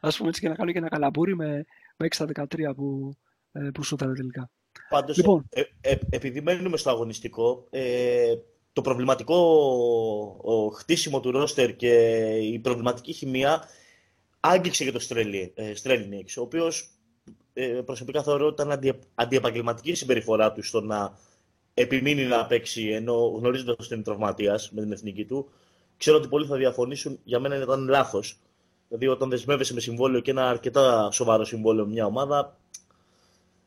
Α πούμε έτσι και να κάνω και ένα καλαμπούρι με, με 6 στα 13 που, ε, που σούταρε τελικά. Πάντως, λοιπόν. ε, ε, επειδή μένουμε στο αγωνιστικό, ε, το προβληματικό ο, χτίσιμο του ρόστερ και η προβληματική χημεία άγγιξε για το Στρέλινιξ, ο οποίος ε, προσωπικά θεωρώ ότι ήταν αντι, αντιεπαγγελματική η συμπεριφορά του στο να επιμείνει να παίξει ενώ γνωρίζοντας ότι είναι τραυματίας με την εθνική του ξέρω ότι πολλοί θα διαφωνήσουν, για μένα ήταν λάθος. Δηλαδή, όταν δεσμεύεσαι με συμβόλαιο και ένα αρκετά σοβαρό συμβόλαιο με μια ομάδα,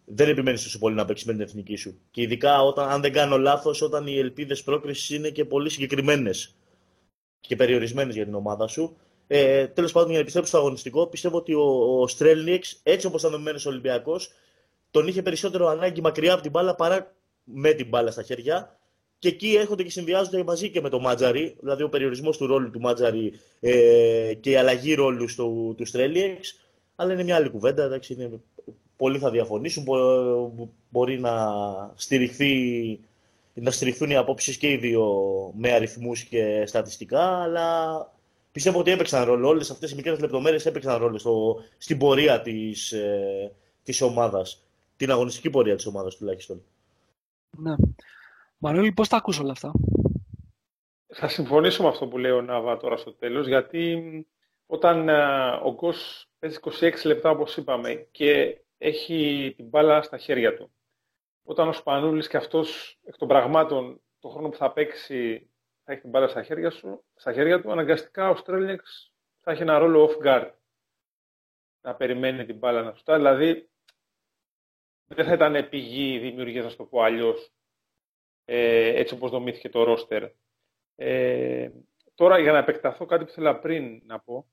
δεν επιμένεις τόσο πολύ να παίξεις με την εθνική σου. Και ειδικά όταν, αν δεν κάνω λάθος, όταν οι ελπίδες πρόκρισης είναι και πολύ συγκεκριμένες και περιορισμένες για την ομάδα σου. Ε, Τέλος πάντων, για να επιστρέψω στο αγωνιστικό, πιστεύω ότι ο, ο Στρέλνιεξ, έτσι όπως ήταν δομημένος Ολυμπιακός, τον είχε περισσότερο ανάγκη μακριά από την μπάλα παρά με την μπάλα στα χέρια και εκεί έρχονται και συνδυάζονται μαζί και με το Μάτζαρι, δηλαδή ο περιορισμός του ρόλου του Μάτζαρι ε, και η αλλαγή ρόλου του, του Στρέλιεξ. Αλλά είναι μια άλλη κουβέντα. Εντάξει, είναι, πολλοί θα διαφωνήσουν. μπορεί να, στηριχθεί, να στηριχθούν οι απόψεις και οι δύο με αριθμούς και στατιστικά. Αλλά πιστεύω ότι έπαιξαν ρόλο. Όλες αυτές οι μικρές λεπτομέρειες έπαιξαν ρόλο στο, στην πορεία της ε, της ομάδας. Την αγωνιστική πορεία της ομάδας τουλάχιστον. Ναι. Μανώλη, πώς τα ακούς όλα αυτά; θα συμφωνήσω με αυτό που λέει ο Νάβα τώρα στο τέλος, γιατί όταν α, ο Γκος παίζει 26 λεπτά, όπως είπαμε, και έχει την μπάλα στα χέρια του, όταν ο Σπανούλης και αυτός εκ των πραγμάτων το χρόνο που θα παίξει θα έχει την μπάλα στα χέρια, σου, στα χέρια του, αναγκαστικά ο Στρέλνιξ θα έχει ένα ρόλο off guard. Να περιμένει την μπάλα να σουτά. Δηλαδή, δεν θα ήταν πηγή δημιουργία, να το πω αλλιώς, ε, έτσι όπως δομήθηκε το ρόστερ. Ε, τώρα, για να επεκταθώ κάτι που ήθελα πριν να πω,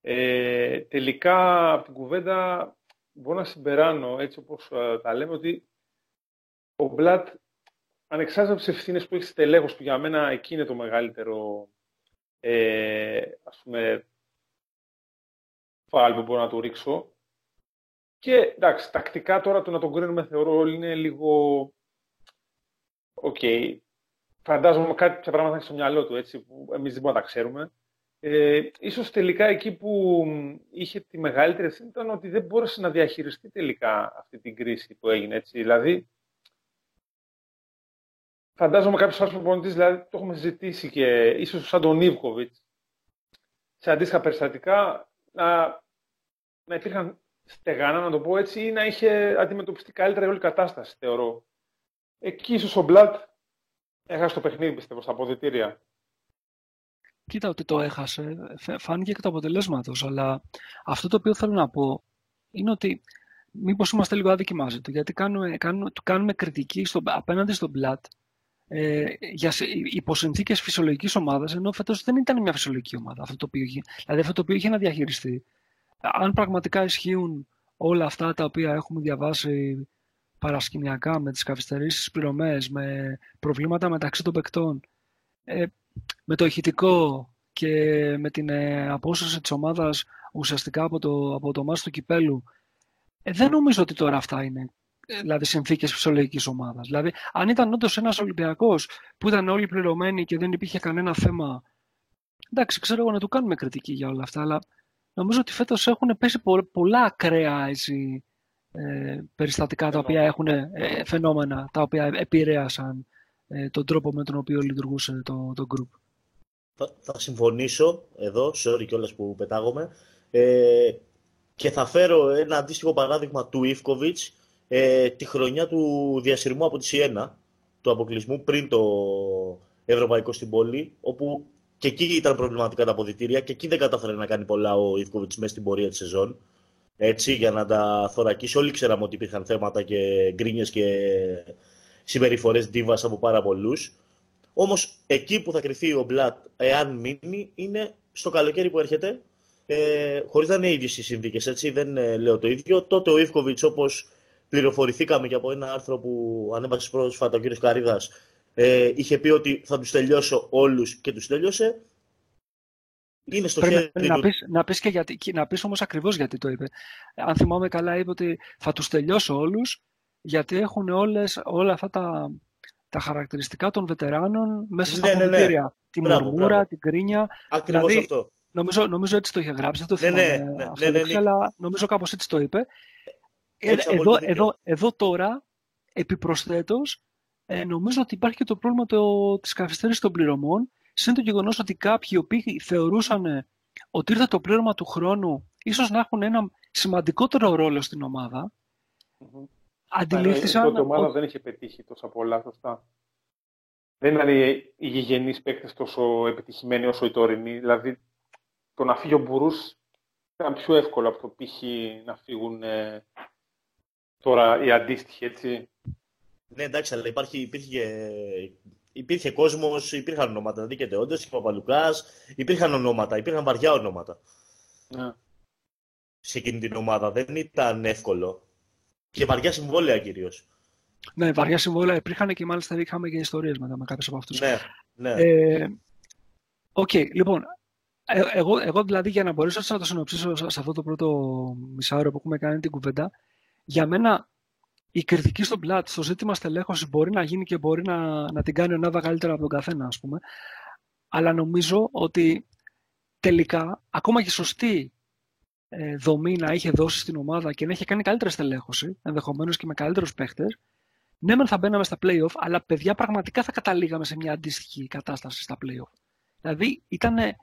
ε, τελικά από την κουβέντα μπορώ να συμπεράνω, έτσι όπως ε, τα λέμε, ότι ο Μπλατ, ανεξάρτητα από τις ευθύνες που έχει στελέχος, που για μένα εκεί είναι το μεγαλύτερο, ε, ας πούμε, φάλ που μπορώ να το ρίξω. Και εντάξει, τακτικά τώρα το να τον κρίνουμε θεωρώ όλοι είναι λίγο. Ok. Okay. Φαντάζομαι κάτι πράγματα έχει στο μυαλό του έτσι, που εμείς δεν μπορούμε να τα ξέρουμε. Ε, ίσως τελικά εκεί που είχε τη μεγαλύτερη ευθύνη ήταν ότι δεν μπόρεσε να διαχειριστεί τελικά αυτή την κρίση που έγινε. Έτσι. Δηλαδή, φαντάζομαι κάποιος άλλο προπονητής, δηλαδή το έχουμε συζητήσει και ίσως σαν τον Ιβκοβιτς, σε αντίστοιχα περιστατικά να, να υπήρχαν στεγάνα, να το πω έτσι, ή να είχε αντιμετωπιστεί καλύτερα η όλη κατάσταση, θεωρώ. Εκεί ίσως ο Μπλατ έχασε το παιχνίδι, πιστεύω, στα αποδητήρια. Κοίτα ότι το έχασε, φάνηκε και το αποτελέσματο. Αλλά αυτό το οποίο θέλω να πω είναι ότι μήπως είμαστε λίγο άδικοι μαζί του, γιατί κάνουμε, κάνουμε, του κάνουμε κριτική στο, απέναντι στον Μπλατ ε, για υποσυνθήκε φυσιολογικής ομάδας, ενώ φέτος δεν ήταν μια φυσιολογική ομάδα αυτό το οποίο είχε. Δηλαδή αυτό το οποίο είχε να διαχειριστεί. Αν πραγματικά ισχύουν όλα αυτά τα οποία έχουμε διαβάσει παρασκηνιακά με τις καθυστερήσεις πληρωμές, με προβλήματα μεταξύ των παικτών, ε, με το ηχητικό και με την ε, απόσταση της ομάδας ουσιαστικά από το, από το μάτι του κυπέλου, ε, δεν νομίζω ότι τώρα αυτά είναι δηλαδή συνθήκες φυσιολογικής ομάδας. Δηλαδή, αν ήταν όντως ένας Ολυμπιακός που ήταν όλοι πληρωμένοι και δεν υπήρχε κανένα θέμα. Εντάξει, ξέρω εγώ να του κάνουμε κριτική για όλα αυτά, αλλά νομίζω ότι φέτος έχουν πέσει πολλά ακραία έτσι, ε, περιστατικά τα οποία έχουν ε, φαινόμενα τα οποία επηρέασαν ε, τον τρόπο με τον οποίο λειτουργούσε το, το group. Θα, θα συμφωνήσω εδώ, sorry κιόλας που πετάγομαι, ε, και θα φέρω ένα αντίστοιχο παράδειγμα του Ιφκοβιτς ε, τη χρονιά του διασυρμού από τη Σιένα, του αποκλεισμού πριν το Ευρωπαϊκό στην πόλη, όπου και εκεί ήταν προβληματικά τα αποδητήρια και εκεί δεν κατάφερε να κάνει πολλά ο Ιφκοβιτς μέσα στην πορεία της σεζόν. Έτσι, για να τα θωρακίσει. Όλοι ξέραμε ότι υπήρχαν θέματα και γκρίνιες και συμπεριφορές ντίβα από πάρα πολλούς. Όμως εκεί που θα κρυθεί ο Μπλατ, εάν μείνει, είναι στο καλοκαίρι που έρχεται. Ε, Χωρίς να είναι ίδιες οι συνθήκες, έτσι, δεν ε, λέω το ίδιο. Τότε ο Ιφκοβιτ, όπως πληροφορηθήκαμε και από ένα άρθρο που ανέβασε πρόσφατα ο κ. Καρίδα, ε, είχε πει ότι θα τους τελειώσω όλους και τους τέλειωσε. Είναι στο χέρι να, πεις, να πεις, και γιατί, να πεις όμως ακριβώς γιατί το είπε. Αν θυμάμαι καλά είπε ότι θα τους τελειώσω όλους γιατί έχουν όλες, όλα αυτά τα, τα χαρακτηριστικά των βετεράνων μέσα στα ναι, ναι, ναι. Τη μορμούρα, την κρίνια. Ακριβώς δηλαδή, αυτό. Νομίζω, νομίζω έτσι το είχε γράψει, δεν το ναι, θυμάμαι ναι, ναι, ναι, ναι, αλλά νομίζω κάπως έτσι το είπε. Ε, εδώ, εδώ, εδώ τώρα, επιπροσθέτως, ε, νομίζω ότι υπάρχει και το πρόβλημα το, της καθυστέρησης των πληρωμών, σύν το γεγονός ότι κάποιοι οι οποίοι θεωρούσαν ότι ήρθε το πλήρωμα του χρόνου, ίσως να έχουν ένα σημαντικότερο ρόλο στην ομάδα, mm-hmm. αντιλήφθησαν... Η ομάδα δεν είχε πετύχει τόσα πολλά, σωστά. Δεν ήταν οι γηγενείς παίκτες τόσο επιτυχημένοι όσο οι τωρινοί. Δηλαδή, το να φύγει ο Μπουρούς ήταν πιο εύκολο από το π.χ. να φύγουν ε, τώρα οι αντίστοιχοι, έτσι. Ναι, εντάξει, αλλά υπάρχει, υπήρχε, υπήρχε κόσμος, υπήρχαν ονόματα. Δίκαιται όντως, ο Παπαλουκάς, υπήρχαν ονόματα, υπήρχαν βαριά ονόματα. Ναι. Σε εκείνη την ομάδα δεν ήταν εύκολο. Και βαριά συμβόλαια κυρίως. Ναι, βαριά συμβόλαια υπήρχαν και μάλιστα είχαμε και ιστορίες μετά με κάποιους από αυτούς. Ναι, ναι. Ε, okay, λοιπόν, ε, εγώ, εγώ δηλαδή για να μπορέσω να το συνοψίσω σε αυτό το πρώτο μισάωρο που έχουμε κάνει την κουβέντα, για μένα η κριτική στον πλάτ, στο ζήτημα στελέχωσης μπορεί να γίνει και μπορεί να, να την κάνει ο Νάβα καλύτερα από τον καθένα, ας πούμε. Αλλά νομίζω ότι τελικά, ακόμα και σωστή ε, δομή να είχε δώσει στην ομάδα και να είχε κάνει καλύτερη στελέχωση, ενδεχομένως και με καλύτερους παίχτες, ναι, μεν θα μπαίναμε στα playoff, αλλά παιδιά πραγματικά θα καταλήγαμε σε μια αντίστοιχη κατάσταση στα playoff. Δηλαδή, ήτανε,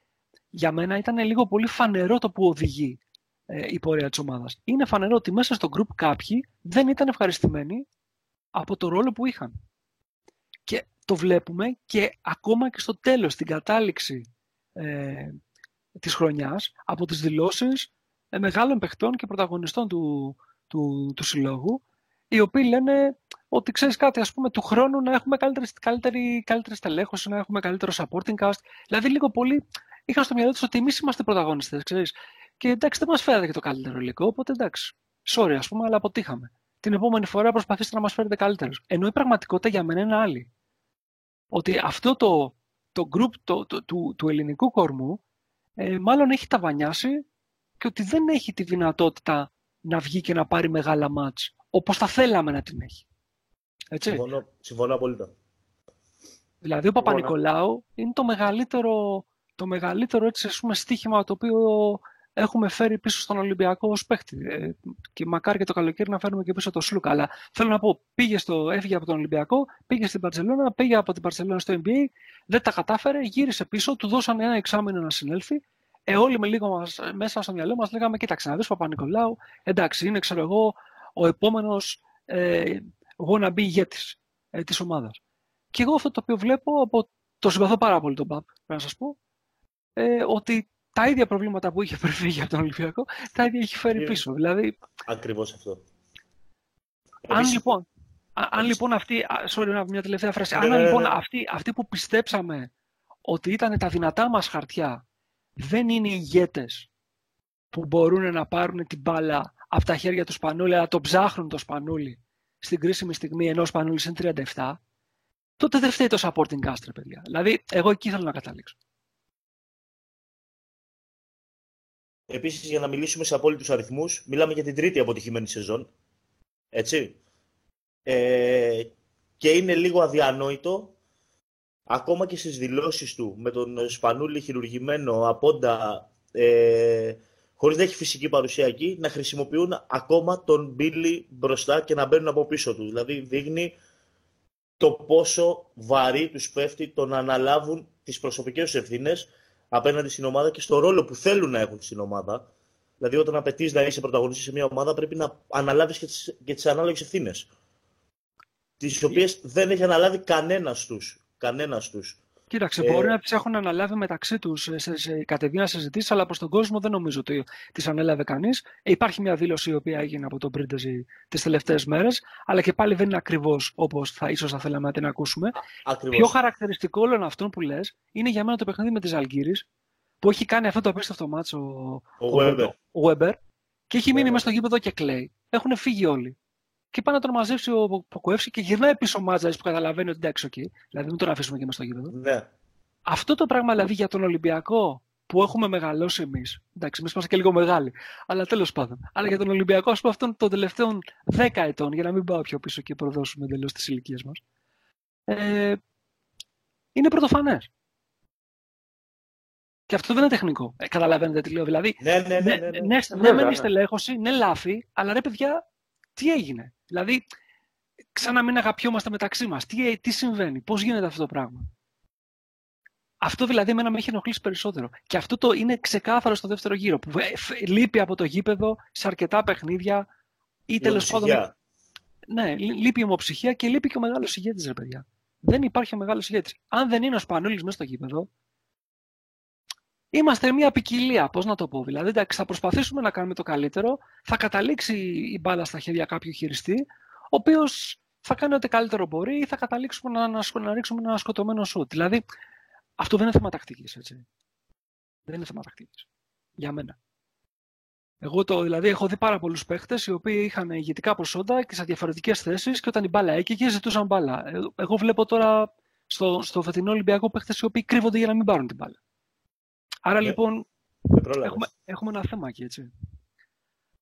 για μένα ήταν λίγο πολύ φανερό το που οδηγεί ε, η πορεία της ομάδας. Είναι φανερό ότι μέσα στο group κάποιοι δεν ήταν ευχαριστημένοι από το ρόλο που είχαν. Και το βλέπουμε και ακόμα και στο τέλος, στην κατάληξη ε, της χρονιάς, από τις δηλώσεις ε, μεγάλων παιχτών και πρωταγωνιστών του, του, του συλλόγου, οι οποίοι λένε ότι ξέρεις κάτι, ας πούμε, του χρόνου να έχουμε καλύτερη, καλύτερη, καλύτερη στελέχωση, να έχουμε καλύτερο supporting cast. Δηλαδή, λίγο πολύ είχαν στο μυαλό τους ότι εμείς είμαστε πρωταγωνιστές, ξέρεις. Και εντάξει, δεν μας φέρατε και το καλύτερο υλικό, οπότε εντάξει. Sorry, ας πούμε, αλλά αποτύχαμε. Την επόμενη φορά προσπαθήστε να μας φέρετε καλύτερους. Ενώ η πραγματικότητα για μένα είναι άλλη. Ότι αυτό το, το group το, το, του, του ελληνικού κορμού ε, μάλλον έχει ταβανιάσει και ότι δεν έχει τη δυνατότητα να βγει και να πάρει μεγάλα μάτς όπως θα θέλαμε να την έχει. Έτσι. Συμφωνώ, συμφωνώ απολύτω. Δηλαδή ο Παπα-Νικολάου είναι το μεγαλύτερο, το μεγαλύτερο έτσι, ας πούμε, στίχημα το οποίο έχουμε φέρει πίσω στον Ολυμπιακό ως παίχτη. Ε, και μακάρι και το καλοκαίρι να φέρουμε και πίσω το Σλούκα. Αλλά θέλω να πω, πήγε στο, έφυγε από τον Ολυμπιακό, πήγε στην Παρσελόνα, πήγε από την Παρσελόνα στο NBA, δεν τα κατάφερε, γύρισε πίσω, του δώσανε ένα εξάμεινο να συνέλθει. Ε, όλοι με λίγο μας, μέσα στο μυαλό μας λέγαμε: Κοίταξε να δεις Παπα-Νικολάου, εντάξει, είναι ξέρω εγώ ο επόμενος ε, wannabe ηγέτης ε, της ομάδας. Και εγώ αυτό το οποίο βλέπω, από, το συμπαθώ πάρα πολύ τον Παπ, πρέπει να σας πω, ε, ότι τα ίδια προβλήματα που είχε πριν φύγει από τον Ολυμπιακό, τα ίδια έχει φέρει πίσω. Δηλαδή, Ακριβώς αυτό. Αν λοιπόν, αν λοιπόν αυτή, sorry, μια τελευταία φράση, αν ναι, λοιπόν ναι, ναι. αυτοί, αυτοί που πιστέψαμε ότι ήταν τα δυνατά μας χαρτιά, δεν είναι ηγέτες που μπορούν να πάρουν την μπάλα από τα χέρια του Σπανούλη, αλλά το ψάχνουν το Σπανούλη στην κρίσιμη στιγμή ενώ ο Σπανούλης είναι 37, τότε δεν φταίει το supporting cast, παιδιά. Δηλαδή, εγώ εκεί θέλω να καταλήξω. Επίσης, για να μιλήσουμε σε απόλυτους αριθμούς, μιλάμε για την τρίτη αποτυχημένη σεζόν. Έτσι. Ε, και είναι λίγο αδιανόητο ακόμα και στις δηλώσεις του με τον Σπανούλη χειρουργημένο απόντα ε, χωρίς να έχει φυσική παρουσία εκεί, να χρησιμοποιούν ακόμα τον Μπίλι μπροστά και να μπαίνουν από πίσω του. Δηλαδή δείχνει το πόσο βαρύ τους πέφτει το να αναλάβουν τις προσωπικές τους ευθύνες απέναντι στην ομάδα και στο ρόλο που θέλουν να έχουν στην ομάδα. Δηλαδή, όταν απαιτείς να είσαι πρωταγωνιστής σε μια ομάδα, πρέπει να αναλάβεις και τις ανάλογες ευθύνες. Τις οποίες δεν έχει αναλάβει κανένας τους. Κανένας τους. Κοίταξε, ε... μπορεί να τις έχουν αναλάβει μεταξύ τους σε, σε, σε κατευθείαν συζητήσει, αλλά προς τον κόσμο δεν νομίζω ότι τις ανέλαβε κανείς. Ε, υπάρχει μια δήλωση η οποία έγινε από τον Πρίντεζι τις τελευταίες μέρες, αλλά και πάλι δεν είναι ακριβώς όπως θα ίσως θα θέλαμε να την ακούσουμε. Ακριβώς. Πιο χαρακτηριστικό όλων αυτών που λες είναι για μένα το παιχνίδι με τη Ζαλγκύρη, που έχει κάνει αυτό το απίστευτο μάτσο ο, ο, Weber. και έχει μείνει μέσα στο γήπεδο και κλαίει. Έχουν φύγει όλοι και πάει να τον μαζέψει ο Ποκοεύσκη και γυρνάει πίσω ο Μάτζα που καταλαβαίνει ότι εντάξει, okay, δηλαδή μην τον αφήσουμε και με στο γήπεδο. Ναι. Αυτό το πράγμα δηλαδή για τον Ολυμπιακό που έχουμε μεγαλώσει εμείς. Εντάξει, εμείς είμαστε και λίγο μεγάλοι. Αλλά τέλος πάντων. Αλλά για τον Ολυμπιακό, ας πούμε, αυτών των τελευταίων 10 ετών, για να μην πάω πιο πίσω και προδώσουμε εντελώς τις ηλικίες μας. Ε, είναι πρωτοφανές. Και αυτό δεν είναι τεχνικό. Ε, καταλαβαίνετε τι λέω. Δηλαδή, ναι, ναι, ναι, ναι, ναι. ναι, ναι, ναι, ναι, ναι, στελέχωση, ναι, λάθη, αλλά ρε παιδιά, τι έγινε; Δηλαδή, σαν να μην αγαπιόμαστε μεταξύ μας. Τι, τι συμβαίνει, πώς γίνεται αυτό το πράγμα; Αυτό δηλαδή εμένα με έχει ενοχλήσει περισσότερο. Και αυτό το είναι ξεκάθαρο στο δεύτερο γύρο. Που λείπει από το γήπεδο σε αρκετά παιχνίδια ή τέλος πάντων. Ναι, λείπει η ομοψυχία και λείπει και ο μεγάλος ηγέτης, ρε παιδιά. Δεν υπάρχει ο μεγάλος ηγέτης. Αν δεν είναι ο Σπανούλης μέσα στο γήπεδο, είμαστε μια ποικιλία. Πώς να το πω, δηλαδή. Εντάξει, θα προσπαθήσουμε να κάνουμε το καλύτερο. Θα καταλήξει η μπάλα στα χέρια κάποιου χειριστή, ο οποίος θα κάνει ό,τι καλύτερο μπορεί ή θα καταλήξουμε να, να, να ρίξουμε ένα σκοτωμένο σουτ. Δηλαδή, αυτό δεν είναι θέμα τακτικής, έτσι. Δεν είναι θέμα τακτικής. Για μένα. Εγώ το, δηλαδή έχω δει πάρα πολλούς παίχτες οι οποίοι είχαν ηγετικά προσόντα και σε διαφορετικές θέσεις και όταν η μπάλα έκαιγε ζητούσαν μπάλα. Ε, εγώ βλέπω τώρα στο, στο φετινό Ολυμπιακό παίχτες οι οποίοι κρύβονται για να μην πάρουν την μπάλα. Άρα ναι. λοιπόν έχουμε, έχουμε ένα θέμα εκεί, έτσι.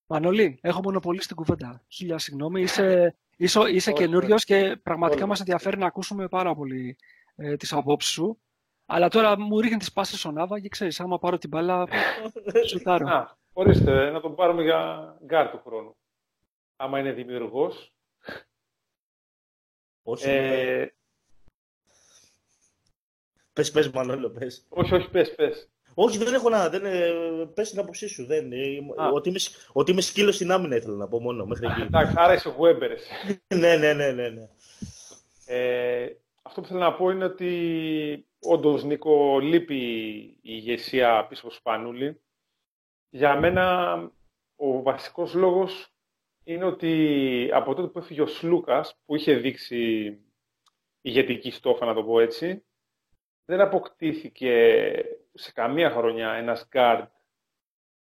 Μανολή, έχω μονοπολί στην κουβέντα. Χίλια συγγνώμη. Είσαι, είσαι, είσαι καινούριος και πραγματικά μας ενδιαφέρει να ακούσουμε πάρα πολύ ε, τις απόψεις σου. Αλλά τώρα μου ρίχνει τις πάσες ο Νάβα και ξέρεις, άμα πάρω την μπάλα, σουτάρω. Α, ορίστε, να τον πάρουμε για γκαρντ του χρόνου. Άμα είναι δημιουργός. Ε, Πες, πες Μανώλο, πες. Όχι, όχι, πες, πες. Όχι, δεν έχω να. Δεν, πες την άποψή σου. Δεν, ότι, είμαι, ότι είμαι σκύλος στην άμυνα ήθελα να πω μόνο μέχρι εκεί. Εντάξει, άρα είσαι Weber. ναι, ναι, ναι, ναι. ναι. Ε, αυτό που θέλω να πω είναι ότι όντως Νίκο λείπει η ηγεσία πίσω από Σπανούλη. Για μένα ο βασικός λόγος είναι ότι από τότε που έφυγε ο Σλούκας, που είχε δείξει ηγετική στόφα, να το πω έτσι, δεν αποκτήθηκε σε καμία χρονιά ένας γκάρντ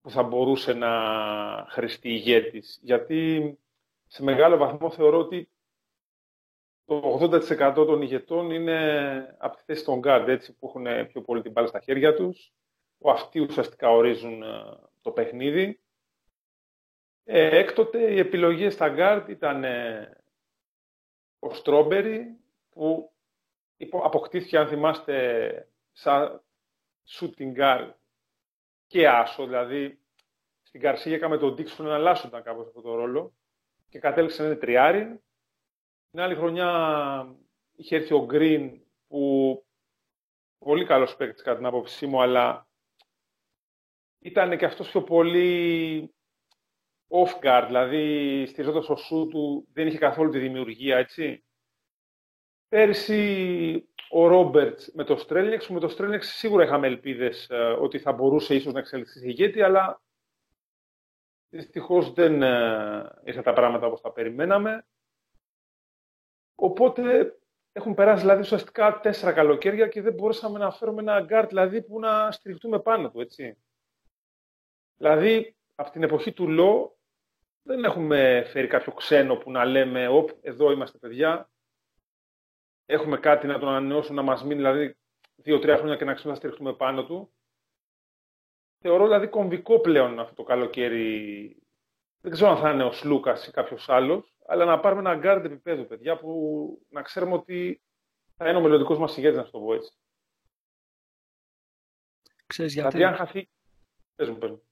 που θα μπορούσε να χριστεί ηγέτης. Γιατί σε μεγάλο βαθμό θεωρώ ότι το 80% των ηγετών είναι από τη θέση των γκάρντ, έτσι, που έχουν πιο πολύ την μπάλα στα χέρια τους, που αυτοί ουσιαστικά ορίζουν ε, το παιχνίδι. Ε, έκτοτε οι επιλογές στα γκάρντ ήταν ε, ο Στρόμπερι, που αποκτήθηκε, αν θυμάστε, σαν shooting guard και άσο, δηλαδή στην Καρσία έκαμε τον Dixon να αλλάσσονταν κάπως αυτό το ρόλο και κατέληξε να είναι τριάρι. Την άλλη χρονιά είχε έρθει ο Green που πολύ καλός παίκτης κατά την άποψή μου, αλλά ήταν και αυτός πιο πολύ off guard, δηλαδή στηριζόταν στο σου του, δεν είχε καθόλου τη δημιουργία, έτσι. Πέρσι ο Ρόμπερτς με το Στρέλνιξ. Με το Στρέλνιξ σίγουρα είχαμε ελπίδες ε, ότι θα μπορούσε ίσως να εξελιχθεί σε ηγέτη, αλλά δυστυχώς δεν ε, ήρθαν τα πράγματα όπως τα περιμέναμε. Οπότε έχουν περάσει δηλαδή ουσιαστικά τέσσερα καλοκαίρια και δεν μπορούσαμε να φέρουμε ένα γκαρντ δηλαδή, που να στηριχτούμε πάνω του, έτσι. Δηλαδή, από την εποχή του Λό δεν έχουμε φέρει κάποιο ξένο που να λέμε «Οπ, εδώ είμαστε παιδιά, έχουμε κάτι να τον ανανεώσουν, να μας μείνει δηλαδή δύο-τρία χρόνια και να ξέρουμε να στηριχτούμε πάνω του. Θεωρώ δηλαδή κομβικό πλέον αυτό το καλοκαίρι. Δεν ξέρω αν θα είναι ο Σλούκας ή κάποιος άλλος, αλλά να πάρουμε ένα γκάρντ επίπεδου, παιδιά, που να ξέρουμε ότι θα είναι ο μελλοντικός μας ηγέτης, να το πω έτσι. Ξέρεις γιατί. Δηλαδή, αν χαθεί. Πες μου, πες μου.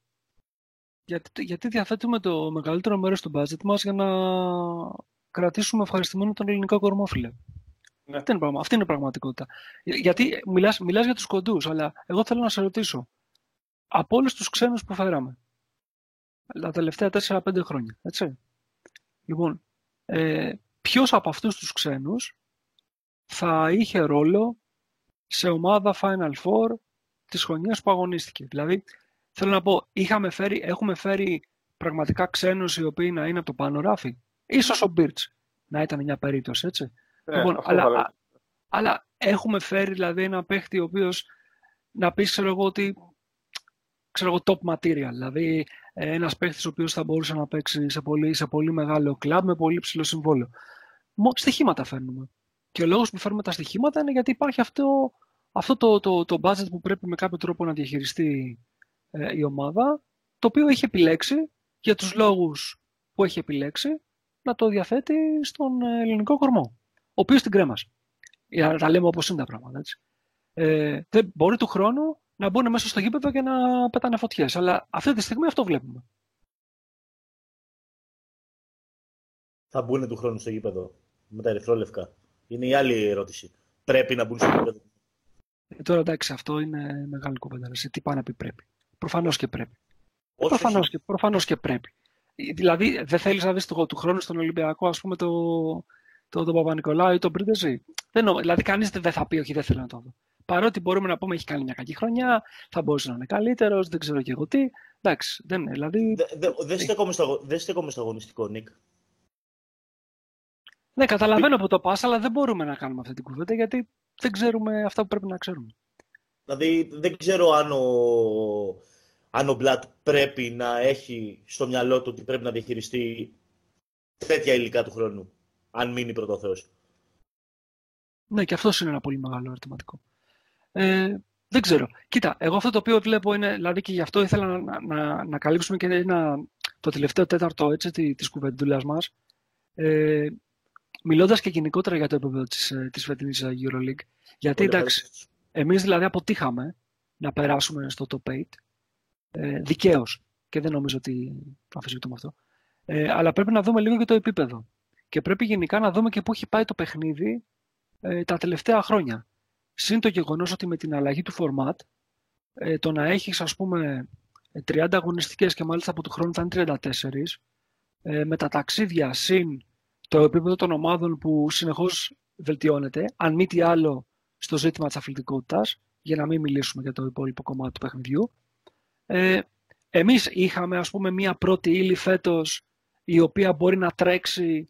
Γιατί, γιατί διαθέτουμε το μεγαλύτερο μέρος του budget μας για να κρατήσουμε ευχαριστημένο τον ελληνικό κορμό, φίλε; Ναι. Αυτή, είναι πραγμα... Αυτή είναι η πραγματικότητα. Γιατί μιλάς, μιλάς για τους κοντούς, αλλά εγώ θέλω να σε ρωτήσω. Από όλους τους ξένους που φέραμε, τα τελευταία 4-5 χρόνια, έτσι. Λοιπόν, ε, ποιος από αυτούς τους ξένους θα είχε ρόλο σε ομάδα Final Four της χρονιάς που αγωνίστηκε; Δηλαδή, θέλω να πω, είχαμε φέρει, έχουμε φέρει πραγματικά ξένους οι οποίοι να είναι από το πάνω ράφι. Ίσως ο Μπίρτς να ήταν μια περίπτωση, έτσι. Ναι, λοιπόν, αλλά, αλλά έχουμε φέρει δηλαδή ένα παίχτη ο οποίος να πεις, ξέρω εγώ, ότι ξέρω εγώ, top material. Δηλαδή, ένας παίχτης ο οποίος θα μπορούσε να παίξει σε πολύ, σε πολύ μεγάλο κλαμπ με πολύ ψηλό συμβόλαιο. Στοιχήματα φέρνουμε. Και ο λόγος που φέρνουμε τα στοιχήματα είναι γιατί υπάρχει αυτό, αυτό το, το, το budget που πρέπει με κάποιο τρόπο να διαχειριστεί ε, η ομάδα, το οποίο έχει επιλέξει για τους λόγους που έχει επιλέξει να το διαθέτει στον ε, ελληνικό κορμό, ο οποίος την κρέμασε. Για να τα λέμε όπως είναι τα πράγματα. Έτσι. Ε, δεν μπορεί του χρόνου να μπουν μέσα στο γήπεδο και να πετάνε φωτιές. Αλλά αυτή τη στιγμή αυτό βλέπουμε. Θα μπουν του χρόνου στο γήπεδο με τα ερυθρόλευκα; Είναι η άλλη ερώτηση. Πρέπει να μπουν στο γήπεδο; Ε, τώρα εντάξει, αυτό είναι μεγάλη κουβέντα. Τι πάει να πει πρέπει. Προφανώς και πρέπει. Προφανώς και, προφανώς και πρέπει. Δηλαδή, δεν θέλεις να δεις του χρόνου στον Ολυμπιακό, ας πούμε, το, το, το Παπα-Νικολάου ή τον Πρίντεζη. Δηλαδή, κανείς δεν θα πει, Όχι, δεν θέλω να το δω. Παρότι μπορούμε να πούμε έχει κάνει μια κακή χρονιά, θα μπορούσε να είναι καλύτερος, δεν ξέρω και εγώ τι. Εντάξει, δεν είναι. Δηλαδή... Δεν δε, στέκομαι, στο, στέκομαι στο αγωνιστικό, Νίκ. Ναι, καταλαβαίνω που το πας, αλλά δεν μπορούμε να κάνουμε αυτή την κουβέντα γιατί δεν ξέρουμε αυτά που πρέπει να ξέρουμε. Δηλαδή, δεν ξέρω αν ο, αν ο Μπλατ πρέπει να έχει στο μυαλό του ότι πρέπει να διαχειριστεί τέτοια υλικά του χρόνου, αν μείνει πρωτοθέος. Ναι, και αυτός είναι ένα πολύ μεγάλο ερωτηματικό. Ε, δεν ξέρω. Κοίτα, εγώ αυτό το οποίο βλέπω είναι, δηλαδή και γι' αυτό ήθελα να, να, να καλύψουμε και ένα, το τελευταίο τέταρτο έτσι, της κουβεντούλας μας, ε, μιλώντας και γενικότερα για το επίπεδο της, ε, της φετινής ε, EuroLeague. Γιατί, εντάξει, εμείς δηλαδή αποτύχαμε να περάσουμε στο top 8, ε, δικαίως, και δεν νομίζω ότι θα αφισβητούμε αυτό, ε, αλλά πρέπει να δούμε λίγο και το επίπεδο. Και πρέπει γενικά να δούμε και πού έχει πάει το παιχνίδι ε, τα τελευταία χρόνια. Συν το γεγονός ότι με την αλλαγή του format, ε, το να έχεις ας πούμε 30 αγωνιστικές και μάλιστα από του χρόνου θα είναι 34, ε, με τα ταξίδια συν το επίπεδο των ομάδων που συνεχώς βελτιώνεται, αν μη τι άλλο στο ζήτημα της αθλητικότητας, για να μην μιλήσουμε για το υπόλοιπο κομμάτι του παιχνιδιού. Ε, εμείς είχαμε ας πούμε μία πρώτη ύλη φέτος η οποία μπορεί να τρέξει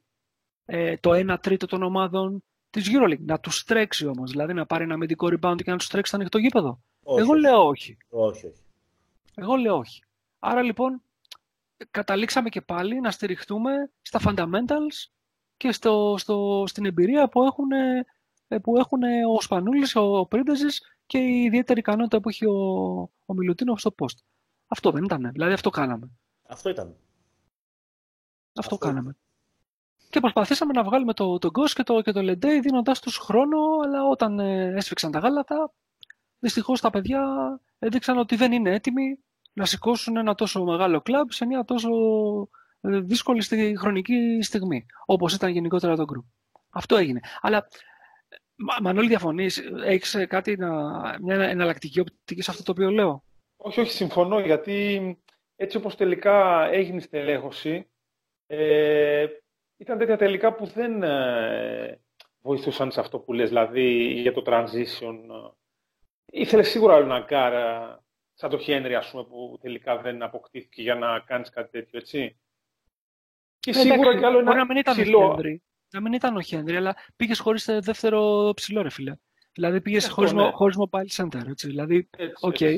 ε, το 1 τρίτο των ομάδων της EuroLeague. Να τους τρέξει όμως, δηλαδή να πάρει ένα αμυντικό rebound και να τους τρέξει στο ανοιχτό γήπεδο. Εγώ λέω όχι. Όχι, όχι. Εγώ λέω όχι. Άρα λοιπόν καταλήξαμε και πάλι να στηριχτούμε στα fundamentals και στο, στο, στην εμπειρία που έχουν, ε, που έχουν ο Σπανούλης, ο Πρίντεζης και η ιδιαίτερη ικανότητα που έχει ο, ο Μιλουτίνο στο post. Αυτό δεν ήταν. Δηλαδή αυτό κάναμε. Αυτό ήταν. Αυτό, αυτό κάναμε. Και προσπαθήσαμε να βγάλουμε το, το Ghost και το, και το Lendey δίνοντάς τους χρόνο, αλλά όταν ε, έσφιξαν τα γάλατα, δυστυχώς τα παιδιά έδειξαν ότι δεν είναι έτοιμοι να σηκώσουν ένα τόσο μεγάλο κλαμπ σε μια τόσο ε, δύσκολη στη, χρονική στιγμή, όπως ήταν γενικότερα το group. Αυτό έγινε. Αλλά, Μανώλη, διαφωνείς, έχεις ε, κάτι, να, μια εναλλακτική οπτική σε αυτό το οποίο λέω; Όχι, όχι, συμφωνώ, γιατί έτσι όπως τελικά έγινε η στελέχωση, ε, ήταν τέτοια τελικά που δεν ε, βοηθούσαν σε αυτό που λες, δηλαδή για το transition. Ήθελες σίγουρα άλλο ένα γκαρντ, σαν το Χένρι, ας πούμε, που τελικά δεν αποκτήθηκε για να κάνεις κάτι τέτοιο, έτσι. Και ε, σίγουρα κι άλλο ένα να μην ήταν ψηλό. Ο Χένρι, να μην ήταν ο Χένρι, αλλά πήγες χωρίς δεύτερο ψηλό, ρε φίλε. Δηλαδή πήγες χωρίς ναι. mobile center. Έτσι. Δηλαδή, ok. Okay.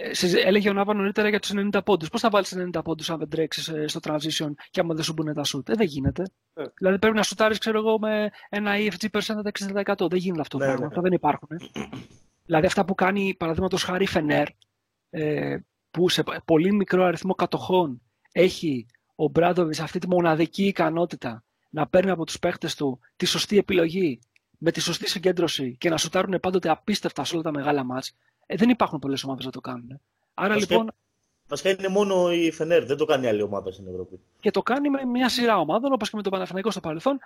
Ε, έλεγε ο Νάβα νωρίτερα για τους 90 πόντους. Πώς θα βάλεις 90 πόντους αν δεν τρέξεις ε, στο transition και άμα δεν σου μπουν τα σουτ; Ε, δεν γίνεται. Ε. Δηλαδή πρέπει να σουτάρεις, ξέρω εγώ, με ένα EFG percent 60%. Δεν γίνεται αυτό. Ναι, ναι. Αυτά δεν υπάρχουν. δηλαδή αυτά που κάνει, παραδείγματος χάρη, η Φενέρ, ε, που σε πολύ μικρό αριθμό κατοχών έχει ο Μπράντοβιτς αυτή τη μοναδική ικανότητα να παίρνει από τους παίχτες του τη σωστή επιλογή με τη σωστή συγκέντρωση και να σουτάρουν πάντοτε απίστευτα σε όλα τα μεγάλα μάτς, ε, δεν υπάρχουν πολλές ομάδες να το κάνουν. Άρα Βασικά, λοιπόν. Βασικά είναι μόνο η Φενέρ, δεν το κάνει άλλη ομάδα στην Ευρώπη. Και το κάνει με μια σειρά ομάδων, όπως και με το Παναθηναϊκό στο παρελθόν,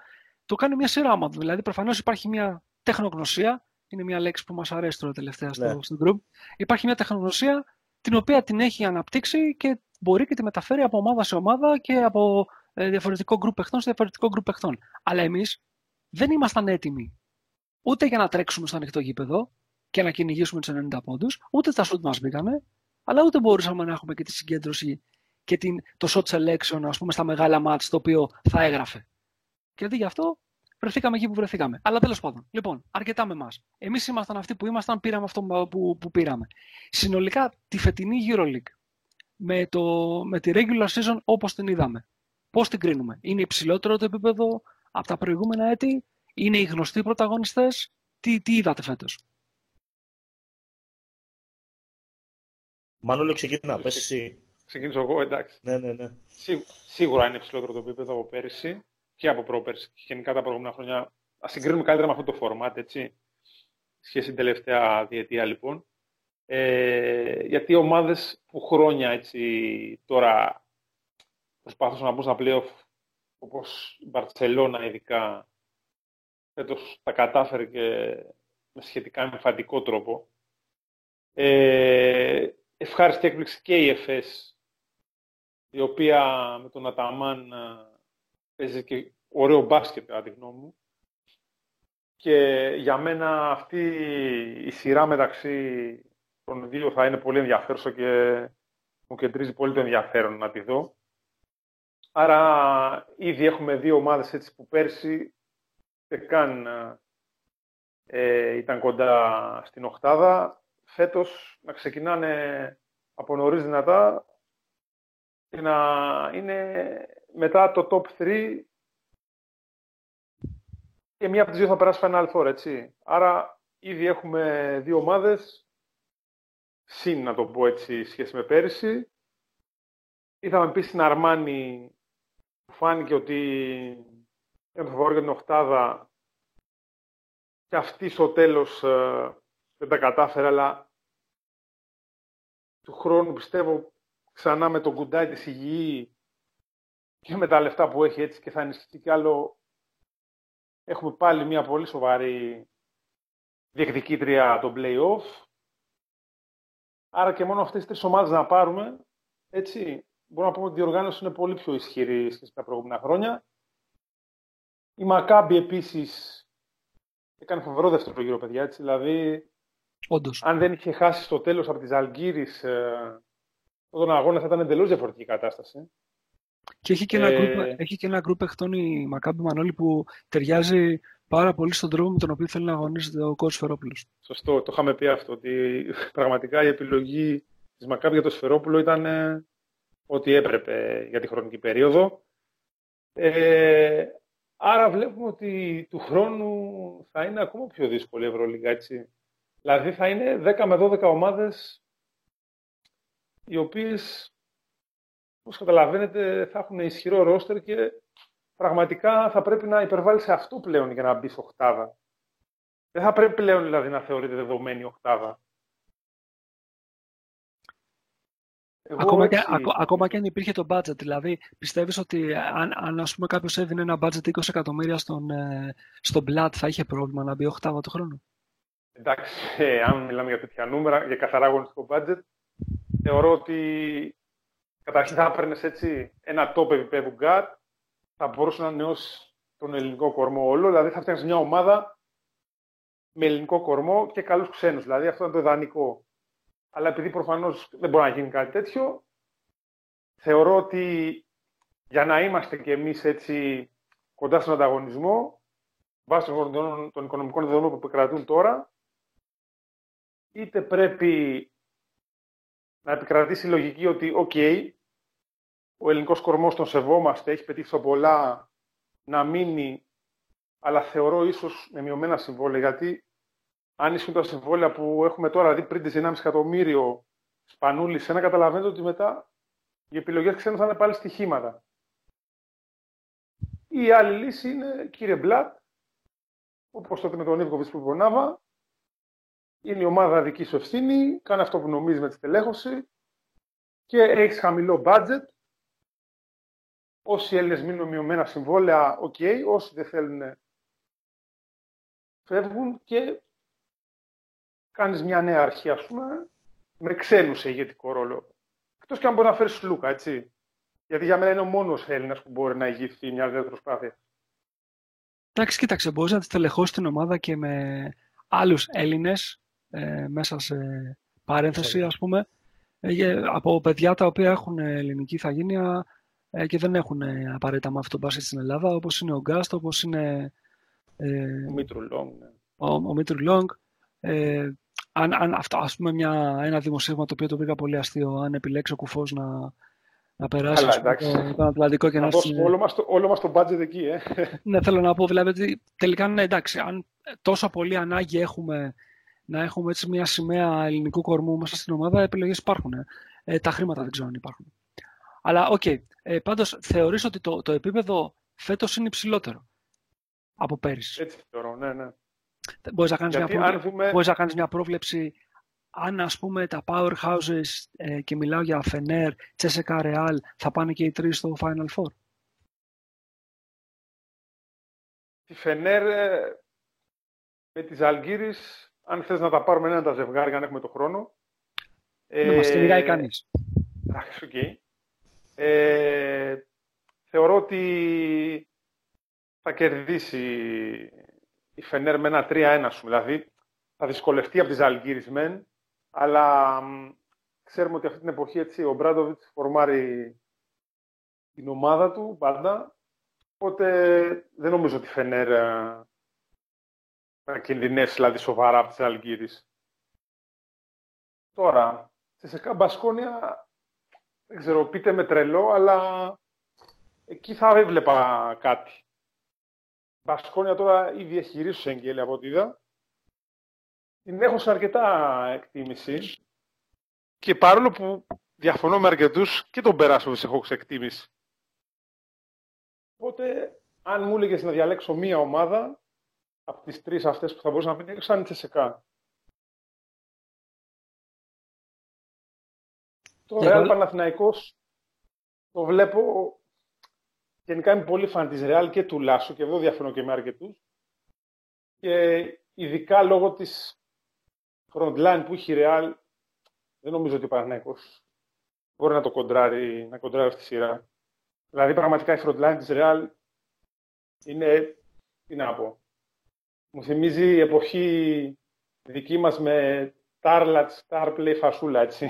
το κάνει μια σειρά ομάδων. Δηλαδή, προφανώς υπάρχει μια τεχνογνωσία, είναι μια λέξη που μας αρέσει τώρα τελευταία στο, ναι. group. Υπάρχει μια τεχνογνωσία την οποία την έχει αναπτύξει και μπορεί και τη μεταφέρει από ομάδα σε ομάδα και από ε, διαφορετικό γκρουπ παιχτών σε διαφορετικό γκρουπ παιχτών. Αλλά εμείς δεν ήμασταν έτοιμοι ούτε για να τρέξουμε στο ανοιχτό γήπεδο, και να κυνηγήσουμε τους 90 πόντους. Ούτε τα σουτ μας μπήκανε, αλλά ούτε μπορούσαμε να έχουμε και τη συγκέντρωση και την, το shot selection ας πούμε, στα μεγάλα μάτς το οποίο θα έγραφε. Και αντί γι' αυτό βρεθήκαμε εκεί που βρεθήκαμε. Αλλά τέλος πάντων. Λοιπόν, αρκετά με εμάς. Εμείς ήμασταν αυτοί που ήμασταν, πήραμε αυτό που, που, πήραμε. Συνολικά τη φετινή EuroLeague με, το, με τη regular season όπως την είδαμε. Πώς την κρίνουμε, Είναι υψηλότερο το επίπεδο από τα προηγούμενα έτη, Είναι οι γνωστοί πρωταγωνιστές, τι, τι είδατε φέτος; Μανώλη, ξεκινά, πες εσύ. Ξεκινήσω εγώ, εντάξει. Ναι, ναι, ναι. σίγουρα είναι υψηλότερο το επίπεδο από πέρυσι και από πρόπερσι. Και γενικά τα προηγούμενα χρόνια. Α συγκρίνουμε καλύτερα με αυτό το format, έτσι. Σχέση την τελευταία διετία, λοιπόν. Ε, γιατί οι ομάδες που χρόνια έτσι τώρα προσπάθησαν να μπουν στα playoff, όπως η Μπαρσελόνα ειδικά, φέτος τα κατάφερε και με σχετικά εμφαντικό τρόπο. Ε, ευχάριστη έκπληξη και η ΕΦΕΣ, η οποία με τον Αταμάν ε, παίζει και ωραίο μπάσκετ, κατά τη γνώμη μου. Και για μένα αυτή η σειρά μεταξύ των δύο θα είναι πολύ ενδιαφέρουσα και μου κεντρίζει πολύ το ενδιαφέρον να τη δω. Άρα ήδη έχουμε δύο ομάδες έτσι που πέρσι δεν καν ε, ήταν κοντά στην οχτάδα φέτος να ξεκινάνε από νωρίς δυνατά και να είναι μετά το top 3 και μία από τις δύο θα περάσει Final Four, έτσι. Άρα ήδη έχουμε δύο ομάδες, συν να το πω έτσι, σχέση με πέρυσι. Είδαμε επίσης στην Αρμάνη που φάνηκε ότι είναι το φαβόρι για την οχτάδα και αυτή στο τέλος ε, δεν τα κατάφερα, αλλά του χρόνου πιστεύω ξανά με τον κουντάι της υγιή και με τα λεφτά που έχει έτσι και θα ενισχυθεί κι άλλο έχουμε πάλι μια πολύ σοβαρή διεκδικήτρια των play-off. Άρα και μόνο αυτές τις τρεις ομάδες να πάρουμε, έτσι, μπορούμε να πούμε ότι η διοργάνωση είναι πολύ πιο ισχυρή σχέση με τα προηγούμενα χρόνια. Η Μακάμπη επίσης έκανε φοβερό δεύτερο γύρο, παιδιά. Έτσι, δηλαδή, Όντως. αν δεν είχε χάσει στο τέλος από τις Αλγύρης ε, τον αγώνα θα ήταν εντελώς διαφορετική κατάσταση. Και έχει και, ένα ε... group, έχει και ένα group παιχτών η Μακάμπη Μανώλη που ταιριάζει πάρα πολύ στον τρόπο με τον οποίο θέλει να αγωνίζεται ο κότσο Σφερόπουλος. Σωστό, το είχαμε πει αυτό, ότι πραγματικά η επιλογή της Μακάμπη για το Σφερόπουλο ήταν ε, ό,τι έπρεπε για τη χρονική περίοδο. Ε, άρα βλέπουμε ότι του χρόνου θα είναι ακόμα πιο δύσκολη η Ευρωλίγα, έτσι. Δηλαδή θα είναι 10 με 12 ομάδες οι οποίες, όπως καταλαβαίνετε, θα έχουν ισχυρό ρόστερ και πραγματικά θα πρέπει να υπερβάλλει σε αυτό πλέον για να μπει σε οκτάδα. Δεν θα πρέπει πλέον δηλαδή να θεωρείται δεδομένη οκτάδα. ακόμα, και, ακόμα και αν υπήρχε το budget, δηλαδή πιστεύεις ότι αν, αν ας πούμε κάποιος έδινε ένα budget 20 εκατομμύρια στον, ε, στον Blood θα είχε πρόβλημα να μπει οκτάδα του χρόνου. Εντάξει, ε, αν μιλάμε για τέτοια νούμερα, για καθαρά αγωνιστικό budget, θεωρώ ότι καταρχήν θα έπαιρνες έτσι ένα top επίπεδου guard, θα μπορούσε να νεώσει τον ελληνικό κορμό όλο, δηλαδή θα φτιάξεις μια ομάδα με ελληνικό κορμό και καλούς ξένους, δηλαδή αυτό είναι το ιδανικό. Αλλά επειδή προφανώς δεν μπορεί να γίνει κάτι τέτοιο, θεωρώ ότι για να είμαστε κι εμείς έτσι κοντά στον ανταγωνισμό, βάσει των οικονομικών δεδομένων που επικρατούν τώρα, είτε πρέπει να επικρατήσει η λογική ότι, OK, ο ελληνικός κορμός τον σεβόμαστε, έχει πετύχει πολλά να μείνει, αλλά θεωρώ ίσως με μειωμένα συμβόλαια, γιατί αν ήσουν τα συμβόλαια που έχουμε τώρα, δηλαδή πριν τις 1,5 εκατομμύριο σπανούλης σε ένα, καταλαβαίνετε ότι μετά οι επιλογές ξένων θα είναι πάλι στοιχήματα. Η άλλη λύση είναι, κύριε Μπλατ, όπως τότε με τον Ιβκοβιτς που είπε είναι η ομάδα δικής σου ευθύνη, κάνει αυτό που νομίζεις με τη στελέχωση και έχεις χαμηλό budget. Όσοι Έλληνες μείνουν με μειωμένα συμβόλαια, ok. Okay. Όσοι δεν θέλουν, φεύγουν και κάνεις μια νέα αρχή, ας πούμε, με ξένους σε ηγετικό ρόλο. Εκτός και αν μπορείς να φέρεις Σλούκα, έτσι. Γιατί για μένα είναι ο μόνος Έλληνας που μπορεί να ηγηθεί μιας δεύτερης προσπάθειας. Εντάξει, κοίταξε, μπορείς να τη στελεχώσεις την ομάδα και με άλλους Έλληνες ε, μέσα σε παρένθεση, ας πούμε, ε, από παιδιά τα οποία έχουν ελληνική ιθαγένεια ε, και δεν έχουν απαραίτητα μάθει το μπάσκετ στην Ελλάδα, όπως είναι ο Γκάστο, όπως είναι ε, ο Μίτρου Λόγκ. Ναι. Ο, ο Μίτρου Λόγκ. Ε, αν, αν αυτό, ας πούμε, μια, ένα δημοσίευμα το οποίο το βρήκα πολύ αστείο, αν επιλέξει ο Κουφός να, να περάσει Καλά, το, τον Ατλαντικό και να έρθει... Όλο μας, το, όλο μας το budget εκεί, ε. ναι, θέλω να πω, δηλαδή, ότι τελικά, ναι, εντάξει, αν τόσο πολύ ανάγκη έχουμε να έχουμε έτσι μια σημαία ελληνικού κορμού μέσα στην ομάδα, επιλογές υπάρχουν. Ε, τα χρήματα δεν ξέρω αν υπάρχουν. Αλλά, OK. Okay. Ε, πάντως, θεωρείς ότι το, το επίπεδο φέτος είναι υψηλότερο από πέρυσι; Έτσι θεωρώ, ναι, ναι. Μπορείς να κάνεις, μια, πρόβλεψη, δούμε... μπορείς να κάνεις μια πρόβλεψη αν ας πούμε τα powerhouses ε, και μιλάω για Φενέρ, Τσέσεκα, Ρεάλ θα πάνε και οι τρεις στο Final Four; Τη Φενέρ ε, με τη Ζαλγκίρις αν θες να τα πάρουμε ένα τα ζευγάρια, αν έχουμε το χρόνο. Δεν ε, μας κυνηγάει κανείς. Εντάξει, οκ. Ε, θεωρώ ότι θα κερδίσει η Φενέρ με ένα 3-1 σου. Δηλαδή, θα δυσκολευτεί από τη Ζαλγκίρις μεν, αλλά ξέρουμε ότι αυτή την εποχή έτσι, ο Μπράντοβιτς φορμάρει την ομάδα του πάντα, οπότε δεν νομίζω ότι η Φενέρ ε, να κινδυνεύσει δηλαδή σοβαρά από τις Αλγύρης. Τώρα, σε σεκά Μπασκόνια, δεν ξέρω, πείτε με τρελό, αλλά εκεί θα έβλεπα κάτι. Μπασκόνια τώρα ήδη έχει γυρίσει στο Εγγέλη από ό,τι είδα. Την έχω σε αρκετά εκτίμηση και παρόλο που διαφωνώ με αρκετούς και τον περάσω σε έχω σε εκτίμηση. Οπότε, αν μου έλεγες να διαλέξω μία ομάδα, από τις τρεις αυτές που θα μπορούσα να πει σαν η Τσεσεκά. Το Real Παναθηναϊκός το βλέπω γενικά είμαι πολύ φαν της Real και του Λάσου και εδώ διαφωνώ και με αρκετούς και ειδικά λόγω της frontline που έχει η Real, δεν νομίζω ότι ο Παναθηναϊκός μπορεί να το κοντράρει, να κοντράρει αυτή τη σειρά. Δηλαδή, πραγματικά η frontline της Real είναι, τι να πω, μου θυμίζει η εποχή δική μας με Tarlat, Starplay, φασούλα, έτσι.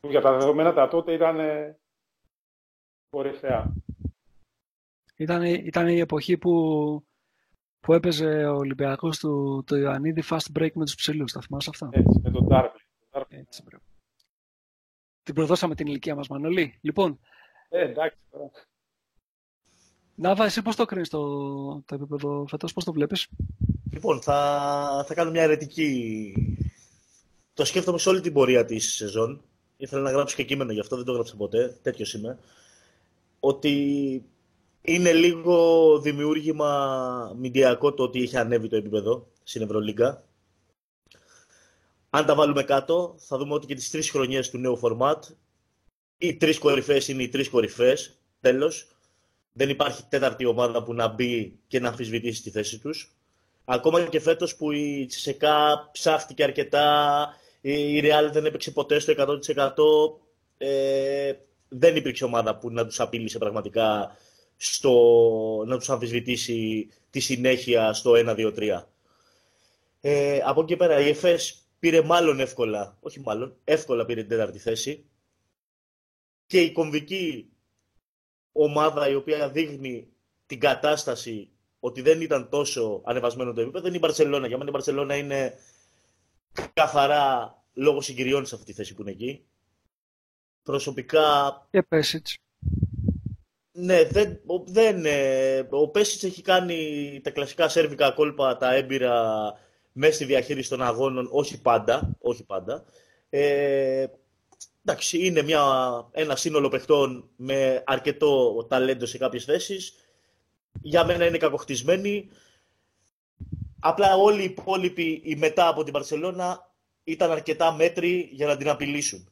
Για τα δεδομένα τα τότε ήταν κορυφαία. Ήταν, ήταν η εποχή που, που έπαιζε ο Ολυμπιακός του το Ιωαννίδη fast break με τους ψηλούς. Τα θυμάσαι αυτά; Έτσι, με τον Tarplay. Έτσι, Την προδώσαμε την ηλικία μας, Μανολή. Λοιπόν, ε, εντάξει. Νάβα, εσύ πώς το κρίνεις το, το επίπεδο φέτος, πώς το βλέπεις; Λοιπόν, θα, θα κάνω μια αιρετική... Το σκέφτομαι σε όλη την πορεία της σεζόν. Ήθελα να γράψω και κείμενο γι' αυτό, δεν το έγραψα ποτέ. Τέτοιος είμαι. Ότι είναι λίγο δημιούργημα μηντιακό το ότι έχει ανέβει το επίπεδο στην Ευρωλίγκα. Αν τα βάλουμε κάτω, θα δούμε ότι και τις τρεις χρονιές του νέου format οι τρεις κορυφές είναι οι τρεις κορυφές, τέλος. Δεν υπάρχει τέταρτη ομάδα που να μπει και να αμφισβητήσει τη θέση τους. Ακόμα και φέτος που η Τσισεκά ψάχτηκε αρκετά, η Real δεν έπαιξε ποτέ στο 100%, ε, δεν υπήρξε ομάδα που να τους απείλησε πραγματικά στο, να τους αμφισβητήσει τη συνέχεια στο 1-2-3. Ε, από εκεί και πέρα η ΕΦΕΣ πήρε μάλλον εύκολα, όχι μάλλον, εύκολα πήρε την τέταρτη θέση και η κομβική ομάδα η οποία δείχνει την κατάσταση ότι δεν ήταν τόσο ανεβασμένο το επίπεδο είναι η Μπαρσελόνα. Για μένα η Μπαρσελόνα είναι καθαρά λόγω συγκυριών σε αυτή τη θέση που είναι εκεί. Προσωπικά... Και Πέσιτς. Ναι, δεν, δεν, ε, ο Πέσιτς έχει κάνει τα κλασικά σερβικά κόλπα, τα έμπειρα μέσα στη διαχείριση των αγώνων, όχι πάντα, όχι πάντα. Ε, εντάξει, είναι μια, ένα σύνολο παιχτών με αρκετό ταλέντο σε κάποιες θέσεις. Για μένα είναι κακοχτισμένοι. Απλά όλοι οι υπόλοιποι οι μετά από την Παρσελώνα ήταν αρκετά μέτροι για να την απειλήσουν.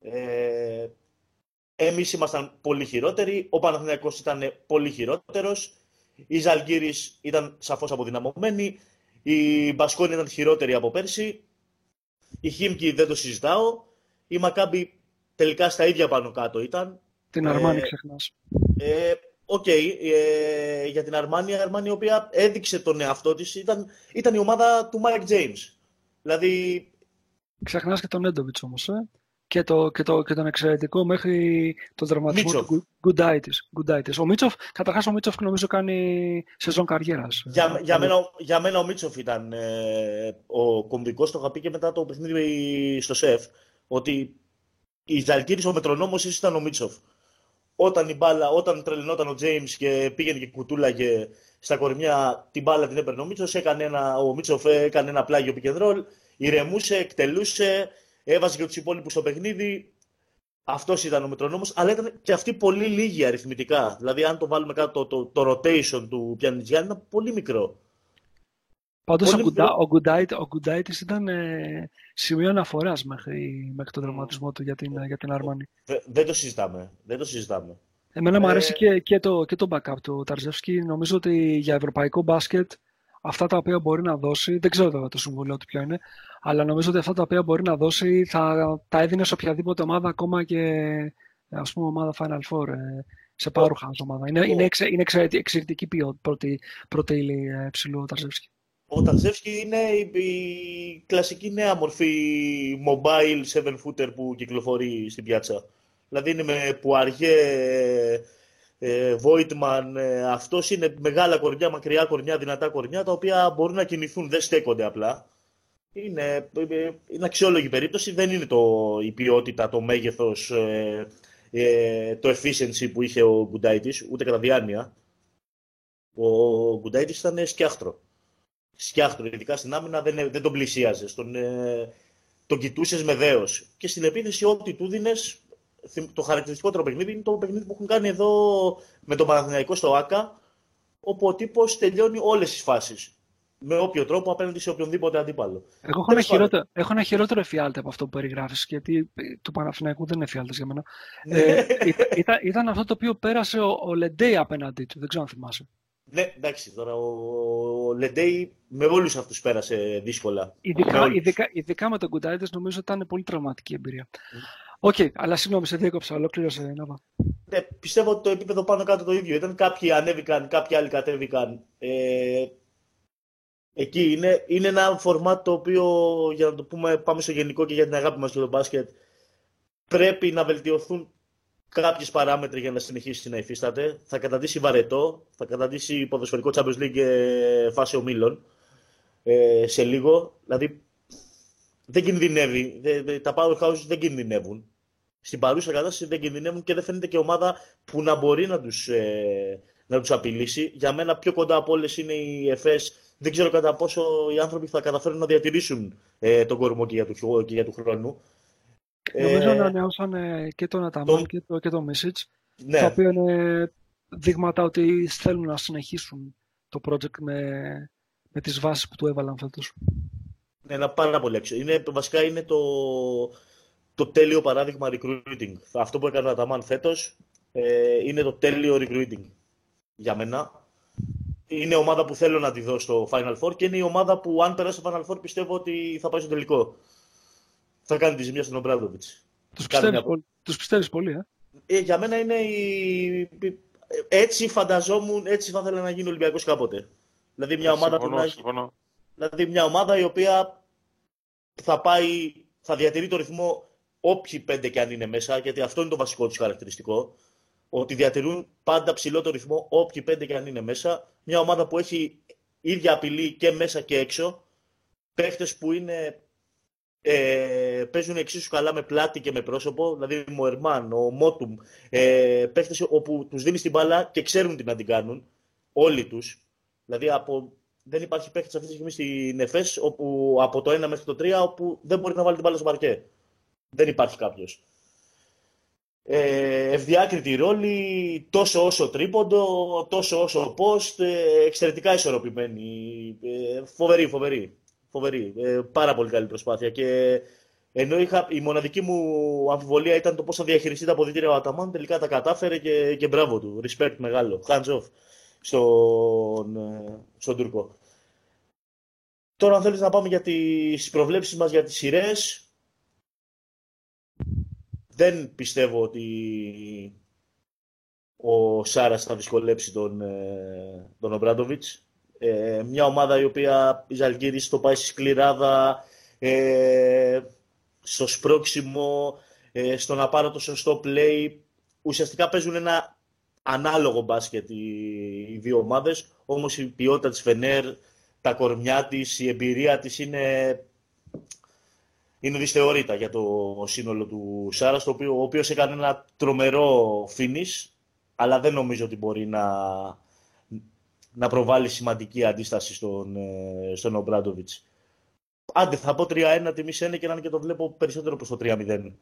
Ε, εμείς ήμασταν πολύ χειρότεροι, ο Παναθηναϊκός ήταν πολύ χειρότερος, η Ζαλγκύρης ήταν σαφώς αποδυναμωμένη, η Μπασκόνη ήταν χειρότερη από πέρσι, η Χίμκι δεν το συζητάω, η Μακάμπη τελικά στα ίδια πάνω κάτω ήταν. Την Αρμάνη ε, ξεχνάς. Ε, OK, okay, ε, για την Αρμάνη, η Αρμάνη η οποία έδειξε τον εαυτό της, ήταν, ήταν η ομάδα του Μάικ James. Δηλαδή... Ξεχνάς και τον Νέντοβιτς όμως, ε; Και, το, και, το, και τον εξαιρετικό μέχρι τον τραυματισμό του Γκουντάιτης. Ο Μίτσοφ, καταρχάς ο Μίτσοφ νομίζω κάνει σεζόν καριέρας. Για, για, μένα, για μένα ο Μίτσοφ ήταν ε, ο κομβικός, το είχα πει και μετά το παιχνίδι στο ΣΕΦ ότι η Ζαλκύρης ο μετρονόμος ήταν ο Μίτσοφ. Όταν η μπάλα, όταν τρελνόταν ο Τζέιμς και πήγαινε και κουτούλαγε στα κορμιά, την μπάλα την έπαιρνε ο Μίτσοφ, έκανε ένα, ο Μίτσοφ έκανε ένα πλάγιο πικεντρόλ, ηρεμούσε, εκτελούσε, έβαζε και τους υπόλοιπους στο παιχνίδι. Αυτός ήταν ο μετρονόμος, αλλά ήταν και αυτή πολύ λίγη αριθμητικά. Δηλαδή, αν το βάλουμε κάτω, το, το, το rotation του Πιανιτζιάννη ήταν πολύ μικρό. Πάντως ο, Γκουντάιτ, ήταν ε, σημείο αναφοράς μέχρι, μέχρι τον δραματισμό του για την, για την Αρμάνη. δεν το συζητάμε. Δεν το συζητάμε. Εμένα μου αρέσει ε, και, και, το, και το backup του Ταρζεύσκη. Νομίζω ότι για ευρωπαϊκό μπάσκετ αυτά τα οποία μπορεί να δώσει, δεν ξέρω το, το συμβουλίο του ποιο είναι, αλλά νομίζω ότι αυτά τα οποία μπορεί να δώσει θα τα έδινε σε οποιαδήποτε ομάδα, ακόμα και ας πούμε ομάδα Final Four, ε, σε πάρουχα ομάδα. Είναι, είναι, είναι εξαιρετική ποιότητα πρώτη, πρώτη ύλη ψηλού Ταρζεύσκη. Ο Ταρζεύσκι είναι η, κλασική νέα μορφή mobile 7-footer που κυκλοφορεί στην πιάτσα. Δηλαδή είναι με Πουαριέ, ε, Voigtman, ε, αυτός είναι μεγάλα κορμιά, μακριά κορμιά, δυνατά κορμιά, τα οποία μπορούν να κινηθούν, δεν στέκονται απλά. Είναι, ε, είναι αξιόλογη περίπτωση, δεν είναι το, η ποιότητα, το μέγεθος, ε, ε, το efficiency που είχε ο Γκουντάιτης, ούτε κατά διάνοια. Ο Γκουντάιτης ήταν σκιάχτρο σκιάχτρο, ειδικά στην άμυνα, δεν, δεν τον πλησίαζες. Τον, ε, τον κοιτούσες με δέος. Και στην επίθεση, ό,τι του δίνες, το χαρακτηριστικότερο παιχνίδι είναι το παιχνίδι που έχουν κάνει εδώ με τον Παναθηναϊκό στο ΑΚΑ, όπου ο τύπος τελειώνει όλες τις φάσεις. Με όποιο τρόπο απέναντι σε οποιονδήποτε αντίπαλο. Εγώ έχω, ένα χειρότερο, έχω ένα χειρότερο εφιάλτη από αυτό που περιγράφεις, γιατί του Παναθηναϊκού δεν είναι εφιάλτης για μένα. ε, ήταν, ήταν, αυτό το οποίο πέρασε ο, ο Λεντέι απέναντί του, δεν ξέρω αν θυμάσαι. Ναι, εντάξει, τώρα ο Λεντέι με όλους αυτούς πέρασε δύσκολα. Ειδικά, με ειδικά, ειδικά με τον Γκουντάιτις νομίζω ότι ήταν πολύ τραυματική εμπειρία. OK, okay, αλλά συγγνώμη, σε διέκοψα, ολόκληρωσε Νόβα. Ναι, πιστεύω ότι το επίπεδο πάνω κάτω το ίδιο. Ήταν κάποιοι ανέβηκαν, κάποιοι άλλοι κατέβηκαν. Ε, εκεί είναι, είναι ένα φορμάτ το οποίο, για να το πούμε, πάμε στο γενικό και για την αγάπη μας για το μπάσκετ, πρέπει να βελτιωθούν κάποιες παράμετροι για να συνεχίσει να υφίσταται. Θα καταντήσει βαρετό, θα καταντήσει ποδοσφαιρικό Champions League ε, φάση ομίλων ε, σε λίγο. Δηλαδή δεν κινδυνεύει. τα powerhouses δεν κινδυνεύουν. Στην παρούσα κατάσταση δεν κινδυνεύουν και δεν φαίνεται και ομάδα που να μπορεί να τους, ε, να τους απειλήσει. Για μένα πιο κοντά από όλες είναι οι ΕΦΕΣ. Δεν ξέρω κατά πόσο οι άνθρωποι θα καταφέρουν να διατηρήσουν ε, τον κορμό και για του, και για του χρόνου. Νομίζω ε, να ανανεώσαν και τον Αταμάν και το, και το Message, ναι. τα οποία είναι δείγματα ότι θέλουν να συνεχίσουν το project με, με τις βάσεις που του έβαλαν φέτος. Ναι, ένα πάρα πολύ έξω. Είναι, βασικά είναι το, το τέλειο παράδειγμα recruiting. Αυτό που έκανε ο Αταμάν φέτος ε, είναι το τέλειο recruiting για μένα. Είναι η ομάδα που θέλω να τη δω στο Final Four και είναι η ομάδα που αν περάσει στο Final Four πιστεύω ότι θα πάει στο τελικό θα κάνει τη ζημιά στον Ομπράδοβιτ. Τους πιστεύεις, πολύ, τους πιστεύεις πολύ, ε; ε; Για μένα είναι η... Έτσι φανταζόμουν, έτσι θα ήθελα να γίνει ο Ολυμπιακός κάποτε. Δηλαδή μια, ε, ομάδα συμφωνώ, συμφωνώ. δηλαδή μια ομάδα η οποία θα πάει, θα διατηρεί το ρυθμό όποιοι πέντε και αν είναι μέσα, γιατί αυτό είναι το βασικό τους χαρακτηριστικό. Ότι διατηρούν πάντα ψηλό το ρυθμό όποιοι πέντε και αν είναι μέσα. Μια ομάδα που έχει ίδια απειλή και μέσα και έξω. Παίχτες που είναι ε, παίζουν εξίσου καλά με πλάτη και με πρόσωπο, δηλαδή ο Ερμάν, ο Μότουμ, ε, παίχτες όπου τους δίνεις την μπάλα και ξέρουν τι να την κάνουν, όλοι τους. Δηλαδή από, δεν υπάρχει παίχτης αυτή τη στιγμή στην ΕΦΕΣ όπου, από το 1 μέχρι το 3 όπου δεν μπορεί να βάλει την μπάλα στο παρκέ. Δεν υπάρχει κάποιος. Ε, ευδιάκριτη ρόλη, τόσο όσο τρίποντο, τόσο όσο post, ε, εξαιρετικά ισορροπημένη, ε, φοβερή, φοβερή. Φοβερή. Ε, πάρα πολύ καλή προσπάθεια. Και ενώ είχα, η μοναδική μου αμφιβολία ήταν το πώ θα διαχειριστεί τα αποδητήρια ο Αταμάν, τελικά τα κατάφερε και, και μπράβο του. Respect μεγάλο. Hands off στον, ε, στον Τούρκο. Τώρα, αν θέλεις να πάμε για τις προβλέψεις μας για τις σειρές. Δεν πιστεύω ότι ο Σάρας θα δυσκολέψει τον, ε, τον Ομπράντοβιτς. Ε, μια ομάδα η οποία η Ζαλγκύρης το πάει στη σκληράδα, ε, στο σπρώξιμο, ε, στο να πάρω το σωστό play. Ουσιαστικά παίζουν ένα ανάλογο μπάσκετ οι, οι δύο ομάδες, όμως η ποιότητα της Φενέρ, τα κορμιά της, η εμπειρία της είναι, είναι δυσθεωρήτα για το σύνολο του Σάρας, οποίο, ο οποίος έκανε ένα τρομερό finish, αλλά δεν νομίζω ότι μπορεί να, να προβάλλει σημαντική αντίσταση στον, ε, στον Ομπράντοβιτς. Άντε, θα πω 3-1 τιμή σε και να είναι και το βλέπω περισσότερο προς το 3-0.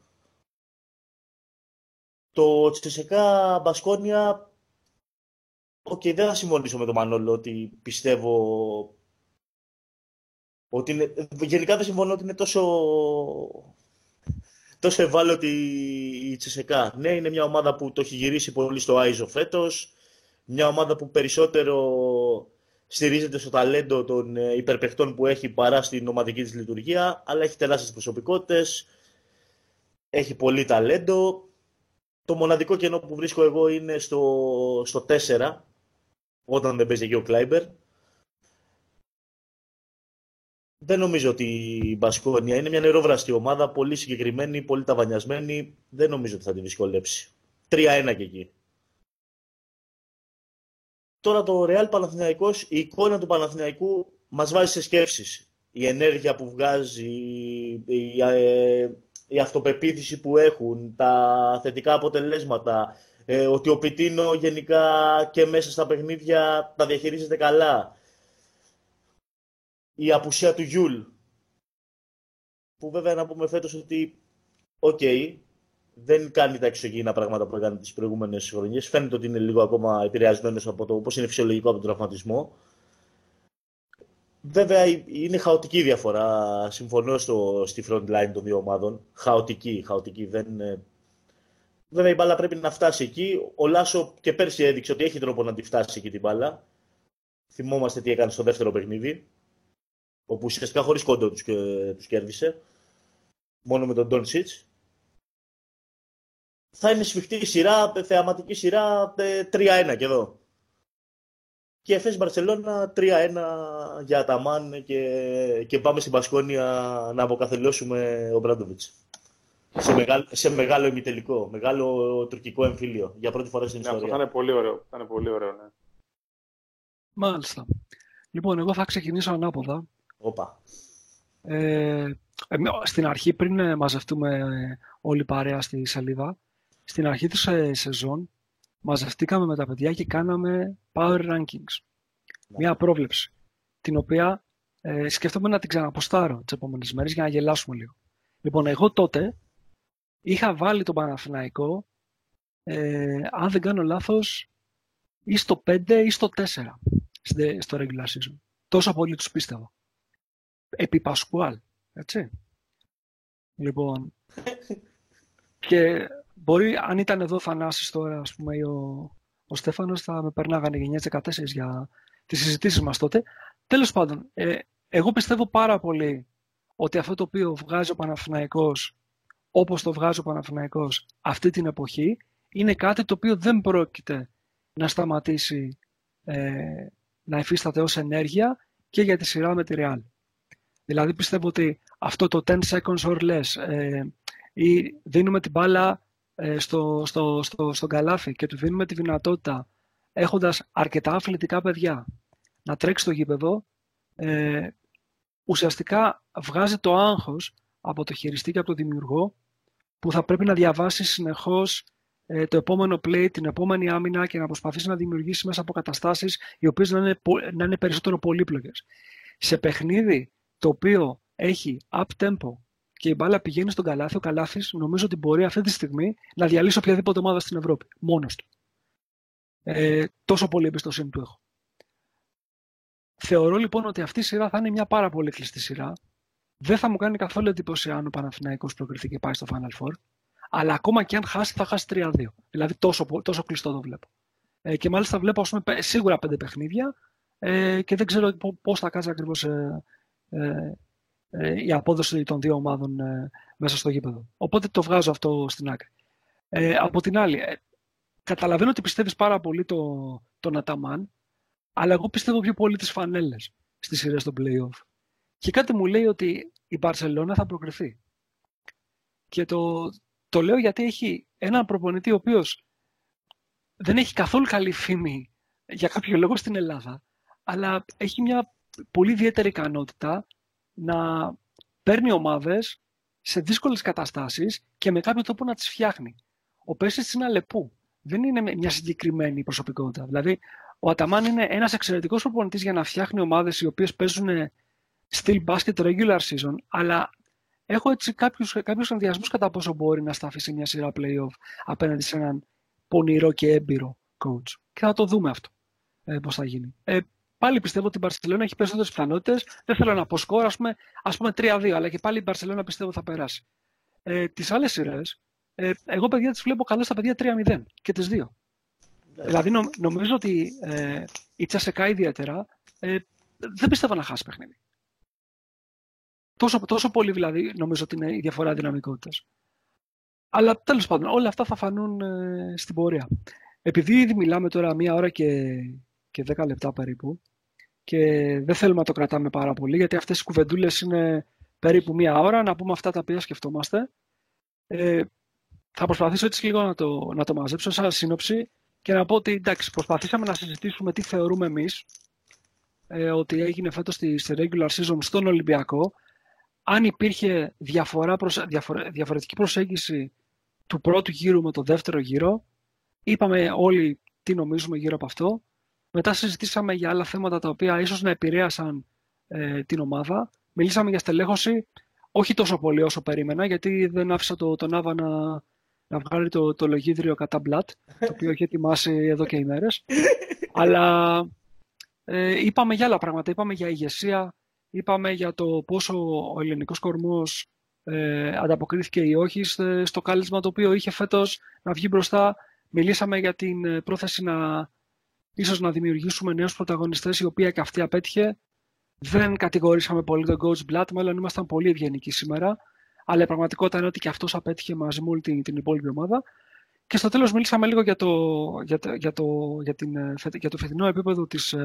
Το Τσεσεκά Μπασκόνια, OK, okay, δεν θα συμφωνήσω με τον Μανώλο ότι πιστεύω ότι είναι, γενικά δεν συμφωνώ ότι είναι τόσο, τόσο ευάλωτη η Τσεσεκά. Ναι, είναι μια ομάδα που το έχει γυρίσει πολύ στο iso φέτος μια ομάδα που περισσότερο στηρίζεται στο ταλέντο των ε, υπερπαιχτών που έχει παρά στην ομαδική της λειτουργία, αλλά έχει τεράστιες προσωπικότητες, έχει πολύ ταλέντο. Το μοναδικό κενό που βρίσκω εγώ είναι στο, στο 4, όταν δεν παίζει εκεί ο Κλάιμπερ. Δεν νομίζω ότι η Μπασκόνια είναι μια νερόβραστη ομάδα, πολύ συγκεκριμένη, πολύ ταβανιασμένη. Δεν νομίζω ότι θα τη δυσκολέψει. 3-1 και εκεί. Τώρα το Real Παναθηναϊκός, η εικόνα του Παναθηναϊκού μας βάζει σε σκέψεις. Η ενέργεια που βγάζει, η, ε, η αυτοπεποίθηση που έχουν, τα θετικά αποτελέσματα, ε, ότι ο Πιτίνο γενικά και μέσα στα παιχνίδια τα διαχειρίζεται καλά. Η απουσία του Γιούλ, που βέβαια να πούμε φέτος ότι, οκ, δεν κάνει τα εξωγήινα πράγματα που έκανε τις προηγούμενες χρονιές. Φαίνεται ότι είναι λίγο ακόμα επηρεασμένος από το πώς είναι φυσιολογικό από τον τραυματισμό. Βέβαια είναι χαοτική διαφορά. Συμφωνώ στο, στη front line των δύο ομάδων. Χαοτική, χαοτική. Δεν, Βέβαια η μπάλα πρέπει να φτάσει εκεί. Ο Λάσο και πέρσι έδειξε ότι έχει τρόπο να τη φτάσει εκεί την μπάλα. θυμόμαστε τι έκανε στο δεύτερο παιχνίδι, όπου ουσιαστικά χωρίς κόντο τους, και, τους κέρδισε, μόνο με τον Don Sitch. Θα είναι σφιχτή σειρά, θεαματική σειρά, 3-1 και εδώ. Και εφές Μπαρσελώνα 3-1 για Αταμάν και, και πάμε στην Πασκόνια να αποκαθελώσουμε ο Μπράντοβιτς. Σε, μεγάλο, σε μεγάλο ημιτελικό, μεγάλο τουρκικό εμφύλιο για πρώτη φορά στην ναι, ιστορία. Αυτό θα είναι πολύ ωραίο. Θα είναι πολύ ωραίο ναι. Μάλιστα. Λοιπόν, εγώ θα ξεκινήσω ανάποδα. Όπα. Ε, στην αρχή, πριν ε, μαζευτούμε ε, όλοι παρέα στη σελίδα, στην αρχή της ε, σεζόν μαζευτήκαμε με τα παιδιά και κάναμε Power Rankings. Ναι. Μια πρόβλεψη, την οποία ε, σκέφτομαι να την ξαναποστάρω τις επόμενες μέρες για να γελάσουμε λίγο. Λοιπόν, εγώ τότε είχα βάλει τον Παναθηναϊκό, ε, αν δεν κάνω λάθος, ή στο 5 ή στο 4 στο regular season. Τόσο πολύ τους πίστευα. Επί Πασκουάλ, έτσι. Λοιπόν, και μπορεί, αν ήταν εδώ Θανάσης τώρα, ας πούμε, ο, ο Στέφανος, θα με περνάγανε γενιές 14 για τις συζητήσεις μας τότε. Τέλος πάντων, ε, εγώ πιστεύω πάρα πολύ ότι αυτό το οποίο βγάζει ο Παναθηναϊκός, όπως το βγάζει ο Παναθηναϊκός αυτή την εποχή, είναι κάτι το οποίο δεν πρόκειται να σταματήσει ε, να υφίσταται ως ενέργεια και για τη σειρά με τη Real. Δηλαδή πιστεύω ότι αυτό το 10 seconds or less ε, ή δίνουμε την μπάλα ε, στο, στο, στο, στον καλάφι και του δίνουμε τη δυνατότητα έχοντας αρκετά αθλητικά παιδιά να τρέξει στο γήπεδο ε, ουσιαστικά βγάζει το άγχος από το χειριστή και από το δημιουργό που θα πρέπει να διαβάσει συνεχώς ε, το επόμενο play, την επόμενη άμυνα και να προσπαθήσει να δημιουργήσει μέσα από καταστάσεις οι οποίες να είναι, να είναι περισσότερο πολύπλοκες. Σε παιχνίδι το οποίο έχει up tempo και η μπάλα πηγαίνει στον καλάθι, ο καλάθις νομίζω ότι μπορεί αυτή τη στιγμή να διαλύσει οποιαδήποτε ομάδα στην Ευρώπη, μόνος του. Ε, τόσο πολύ εμπιστοσύνη του έχω. Θεωρώ λοιπόν ότι αυτή η σειρά θα είναι μια πάρα πολύ κλειστή σειρά. Δεν θα μου κάνει καθόλου εντύπωση αν ο Παναθηναϊκός προκριθεί και πάει στο Final Four. Αλλά ακόμα και αν χάσει, θα χάσει 3-2. Δηλαδή τόσο, τόσο κλειστό το βλέπω. Ε, και μάλιστα βλέπω πούμε, σίγουρα πέντε παιχνίδια ε, και δεν ξέρω πώς θα κάτσει ακριβώς ε, ε, ε, η απόδοση των δύο ομάδων ε, μέσα στο γήπεδο. Οπότε το βγάζω αυτό στην άκρη. Ε, από την άλλη, ε, καταλαβαίνω ότι πιστεύεις πάρα πολύ το, τον Αταμάν, αλλά εγώ πιστεύω πιο πολύ τις φανέλες στι σειρέ των playoff. Και κάτι μου λέει ότι η Μπαρσελόνα θα προκριθεί. Και το, το λέω γιατί έχει έναν προπονητή ο οποίος δεν έχει καθόλου καλή φήμη για κάποιο λόγο στην Ελλάδα, αλλά έχει μια πολύ ιδιαίτερη ικανότητα να παίρνει ομάδες σε δύσκολες καταστάσεις και με κάποιο τρόπο να τις φτιάχνει. Ο Πέσης είναι αλεπού. Δεν είναι μια συγκεκριμένη προσωπικότητα. Δηλαδή, ο Αταμάν είναι ένας εξαιρετικός προπονητής για να φτιάχνει ομάδες οι οποίες παίζουν still basket regular season, αλλά έχω έτσι κάποιους, κάποιους ενδιασμούς κατά πόσο μπορεί να σταθεί σε μια σειρά playoff απέναντι σε έναν πονηρό και έμπειρο coach. Και θα το δούμε αυτό, ε, πώς θα γίνει. Ε, πάλι πιστεύω ότι η Μπαρσελόνα έχει περισσότερες πιθανότητες. Δεν θέλω να πω σκορ, ας πούμε, ας πούμε 3-2, αλλά και πάλι η Μπαρσελόνα πιστεύω θα περάσει. Ε, τις άλλες σειρές, ε, εγώ παιδιά τις βλέπω καλά στα παιδιά 3-0 και τις δύο. Ναι. Δηλαδή νο, νομίζω ότι ε, η Τσασεκά ιδιαίτερα ε, δεν πιστεύω να χάσει παιχνίδι. Τόσο, τόσο πολύ δηλαδή νομίζω ότι είναι η διαφορά δυναμικότητας. Αλλά τέλος πάντων όλα αυτά θα φανούν ε, στην πορεία. Επειδή ήδη μιλάμε τώρα μία ώρα και, και δέκα λεπτά περίπου και δεν θέλουμε να το κρατάμε πάρα πολύ γιατί αυτές οι κουβεντούλες είναι περίπου μία ώρα να πούμε αυτά τα οποία σκεφτόμαστε. Ε, θα προσπαθήσω έτσι λίγο να το, να το μαζέψω σαν σύνοψη και να πω ότι εντάξει, προσπαθήσαμε να συζητήσουμε τι θεωρούμε εμείς ε, ότι έγινε φέτος στη, στη regular season στον Ολυμπιακό αν υπήρχε διαφορά, διαφορετική προσέγγιση του πρώτου γύρου με το δεύτερο γύρο, είπαμε όλοι τι νομίζουμε γύρω από αυτό. Μετά συζητήσαμε για άλλα θέματα τα οποία ίσως να επηρέασαν ε, την ομάδα. Μιλήσαμε για στελέχωση, όχι τόσο πολύ όσο περίμενα, γιατί δεν άφησα το, τον Άβα να, να βγάλει το, το λογίδριο κατά μπλατ, το οποίο έχει ετοιμάσει εδώ και ημέρες. Αλλά ε, είπαμε για άλλα πράγματα. Είπαμε για ηγεσία, Είπαμε για το πόσο ο ελληνικός κορμός ε, ανταποκρίθηκε ή όχι στο κάλεσμα το οποίο είχε φέτος να βγει μπροστά. Μιλήσαμε για την ε, πρόθεση να ίσως να δημιουργήσουμε νέους πρωταγωνιστές, η οποία και αυτή απέτυχε. Δεν κατηγορήσαμε πολύ τον coach Blatt, μάλλον ήμασταν πολύ ευγενικοί σήμερα. Αλλά η πραγματικότητα είναι ότι και αυτός απέτυχε μαζί με όλη την, την υπόλοιπη ομάδα. Και στο τέλος μιλήσαμε λίγο για το, για, για το, για την, για το φετινό επίπεδο της,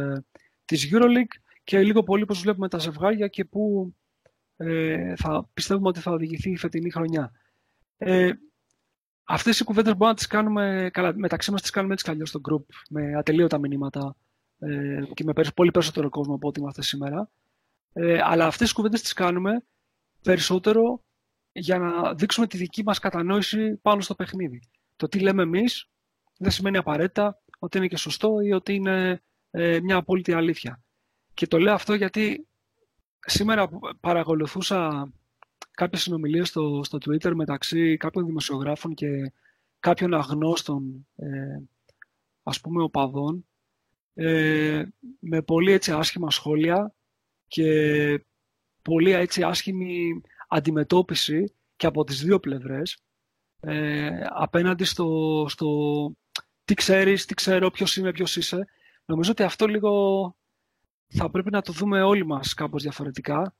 της EuroLeague και λίγο πολύ πώς βλέπουμε τα ζευγάρια και πού ε, θα πιστεύουμε ότι θα οδηγηθεί η φετινή χρονιά. Ε, Αυτές οι κουβέντες μπορούμε να τις κάνουμε. Καλά, μεταξύ μας τις κάνουμε έτσι κι στο group με ατελείωτα μηνύματα ε, και με πολύ περισσότερο κόσμο από ό,τι είμαστε σήμερα. Ε, αλλά αυτές τι κουβέντες τις κάνουμε περισσότερο για να δείξουμε τη δική μας κατανόηση πάνω στο παιχνίδι. Το τι λέμε εμείς δεν σημαίνει απαραίτητα ότι είναι και σωστό ή ότι είναι ε, μια απόλυτη αλήθεια. Και το λέω αυτό γιατί σήμερα παρακολουθούσα κάποιες συνομιλίες στο, στο Twitter μεταξύ κάποιων δημοσιογράφων και κάποιων αγνώστων, ε, ας πούμε, οπαδών, ε, με πολύ έτσι άσχημα σχόλια και πολύ έτσι άσχημη αντιμετώπιση και από τις δύο πλευρές ε, απέναντι στο, στο τι ξέρεις, τι ξέρω, ποιος είμαι, ποιος είσαι. Νομίζω ότι αυτό λίγο θα πρέπει να το δούμε όλοι μας κάπως διαφορετικά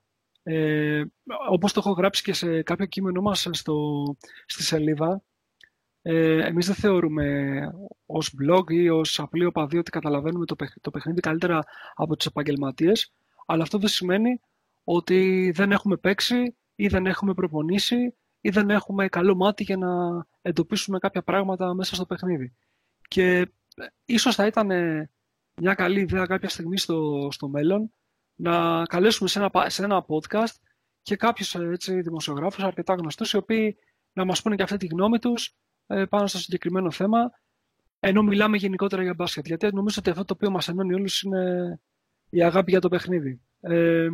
ε, όπως το έχω γράψει και σε κάποιο κείμενό μας στο, στη σελίδα, ε, εμείς δεν θεωρούμε ως blog ή ως απλή οπαδί ότι καταλαβαίνουμε το, το παιχνίδι καλύτερα από τους επαγγελματίες, αλλά αυτό δεν σημαίνει ότι δεν έχουμε παίξει ή δεν έχουμε προπονήσει ή δεν έχουμε καλό μάτι για να εντοπίσουμε κάποια πράγματα μέσα στο παιχνίδι. Και ε, ίσως θα ήταν μια καλή ιδέα κάποια στιγμή στο, στο μέλλον να καλέσουμε σε ένα, σε ένα podcast και κάποιους έτσι, δημοσιογράφους αρκετά γνωστούς, οι οποίοι να μας πούνε και αυτή τη γνώμη τους ε, πάνω στο συγκεκριμένο θέμα, ενώ μιλάμε γενικότερα για μπάσκετ. Γιατί νομίζω ότι αυτό το οποίο μας ενώνει όλους είναι η αγάπη για το παιχνίδι. Ε,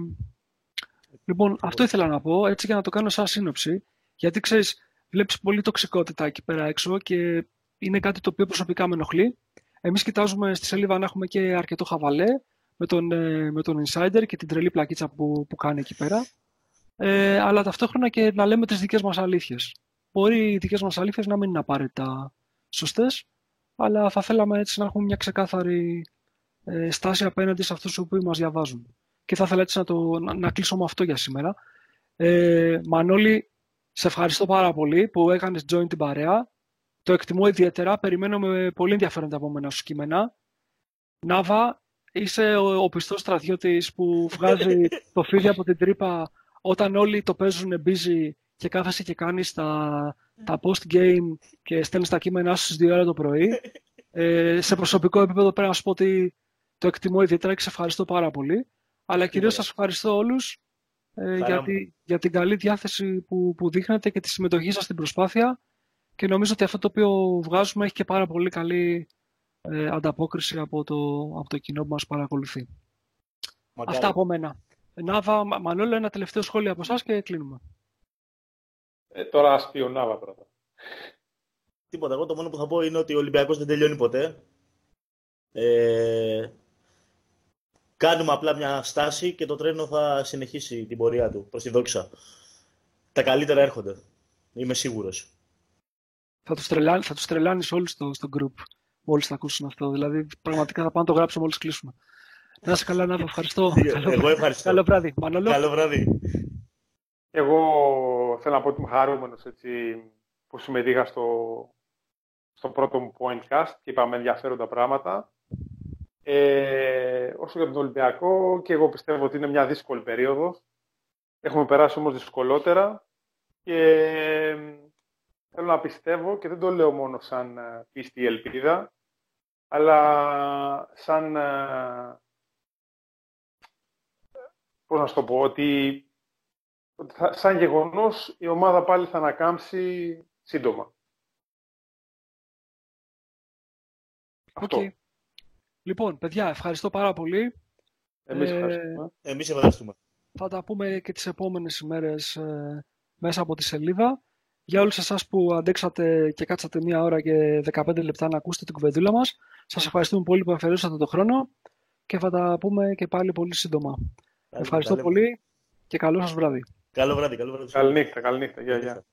λοιπόν, αυτό ήθελα να πω, έτσι για να το κάνω σαν σύνοψη, γιατί ξέρεις, βλέπεις πολύ τοξικότητα εκεί πέρα έξω και είναι κάτι το οποίο προσωπικά με ενοχλεί. Εμείς κοιτάζουμε στη σελίδα να έχουμε και αρκετό χαβαλέ, με τον, ε, με τον Insider και την τρελή πλακίτσα που, που κάνει εκεί πέρα. Ε, αλλά ταυτόχρονα και να λέμε τις δικές μας αλήθειες. Μπορεί οι δικές μας αλήθειες να μην είναι απαραίτητα σωστές, αλλά θα θέλαμε έτσι να έχουμε μια ξεκάθαρη ε, στάση απέναντι σε αυτούς που μας διαβάζουν. Και θα ήθελα έτσι να, το, να, να κλείσω με αυτό για σήμερα. Ε, Μανώλη, σε ευχαριστώ πάρα πολύ που έκανες join την παρέα. Το εκτιμώ ιδιαίτερα. Περιμένω με πολύ ενδιαφέρον τα επόμενα σου κείμενα. Νάβα, είσαι ο, ο πιστός στρατιώτης που βγάζει το φίδι από την τρύπα όταν όλοι το παίζουν busy και κάθεσαι και κάνεις τα, τα post-game και στέλνεις τα κείμενά σου στις 2 ώρα το πρωί. Ε, σε προσωπικό επίπεδο πρέπει να σου πω ότι το εκτιμώ ιδιαίτερα και σε ευχαριστώ πάρα πολύ. Αλλά κυρίως σας ευχαριστώ όλους ε, για, για την καλή διάθεση που, που δείχνετε και τη συμμετοχή σας στην προσπάθεια και νομίζω ότι αυτό το οποίο βγάζουμε έχει και πάρα πολύ καλή ε, ανταπόκριση από το, από το κοινό που μας παρακολουθεί. Αυτά από μένα. Νάβα, Μανώλο, ένα τελευταίο σχόλιο από εσάς και κλείνουμε. Ε, τώρα ας πει ο Νάβα πρώτα. Τίποτα. Εγώ το μόνο που θα πω είναι ότι ο Ολυμπιακός δεν τελειώνει ποτέ. Ε, κάνουμε απλά μια στάση και το τρένο θα συνεχίσει την πορεία του προς τη δόξα. Τα καλύτερα έρχονται. Είμαι σίγουρος. Θα τους, τρελάνει, θα τους τρελάνεις όλους στο, στο group μόλις θα ακούσουν αυτό. Δηλαδή, πραγματικά θα πάω να το γράψω μόλις κλείσουμε. Να είσαι καλά, να ευχαριστώ. Εγώ ευχαριστώ. Καλό βράδυ. Μανolo. Καλό βράδυ. Εγώ θέλω να πω ότι είμαι χαρούμενος που συμμετείχα στο, στο πρώτο μου pointcast και είπαμε ενδιαφέροντα πράγματα. Ε, όσο για τον Ολυμπιακό, και εγώ πιστεύω ότι είναι μια δύσκολη περίοδο. Έχουμε περάσει όμως δυσκολότερα και θέλω να πιστεύω και δεν το λέω μόνο σαν ε, πίστη ελπίδα, αλλά σαν, ε, πώς να σου το πω, ότι, σαν γεγονός η ομάδα πάλι θα ανακάμψει σύντομα. Okay. Λοιπόν, παιδιά, ευχαριστώ πάρα πολύ. Εμείς ε, ευχαριστούμε. Εμείς ευχαριστούμε. Θα τα πούμε και τις επόμενες ημέρες μέσα από τη σελίδα. Για όλους εσάς που αντέξατε και κάτσατε μία ώρα και 15 λεπτά να ακούσετε την κουβεντούλα μας, σας ευχαριστούμε πολύ που αφαιρούσατε τον χρόνο και θα τα πούμε και πάλι πολύ σύντομα. Ευχαριστώ πολύ και καλό σας βράδυ. Καλό βράδυ. Καλό βράδυ. Καληνύχτα, καληνύχτα. Γεια, γεια.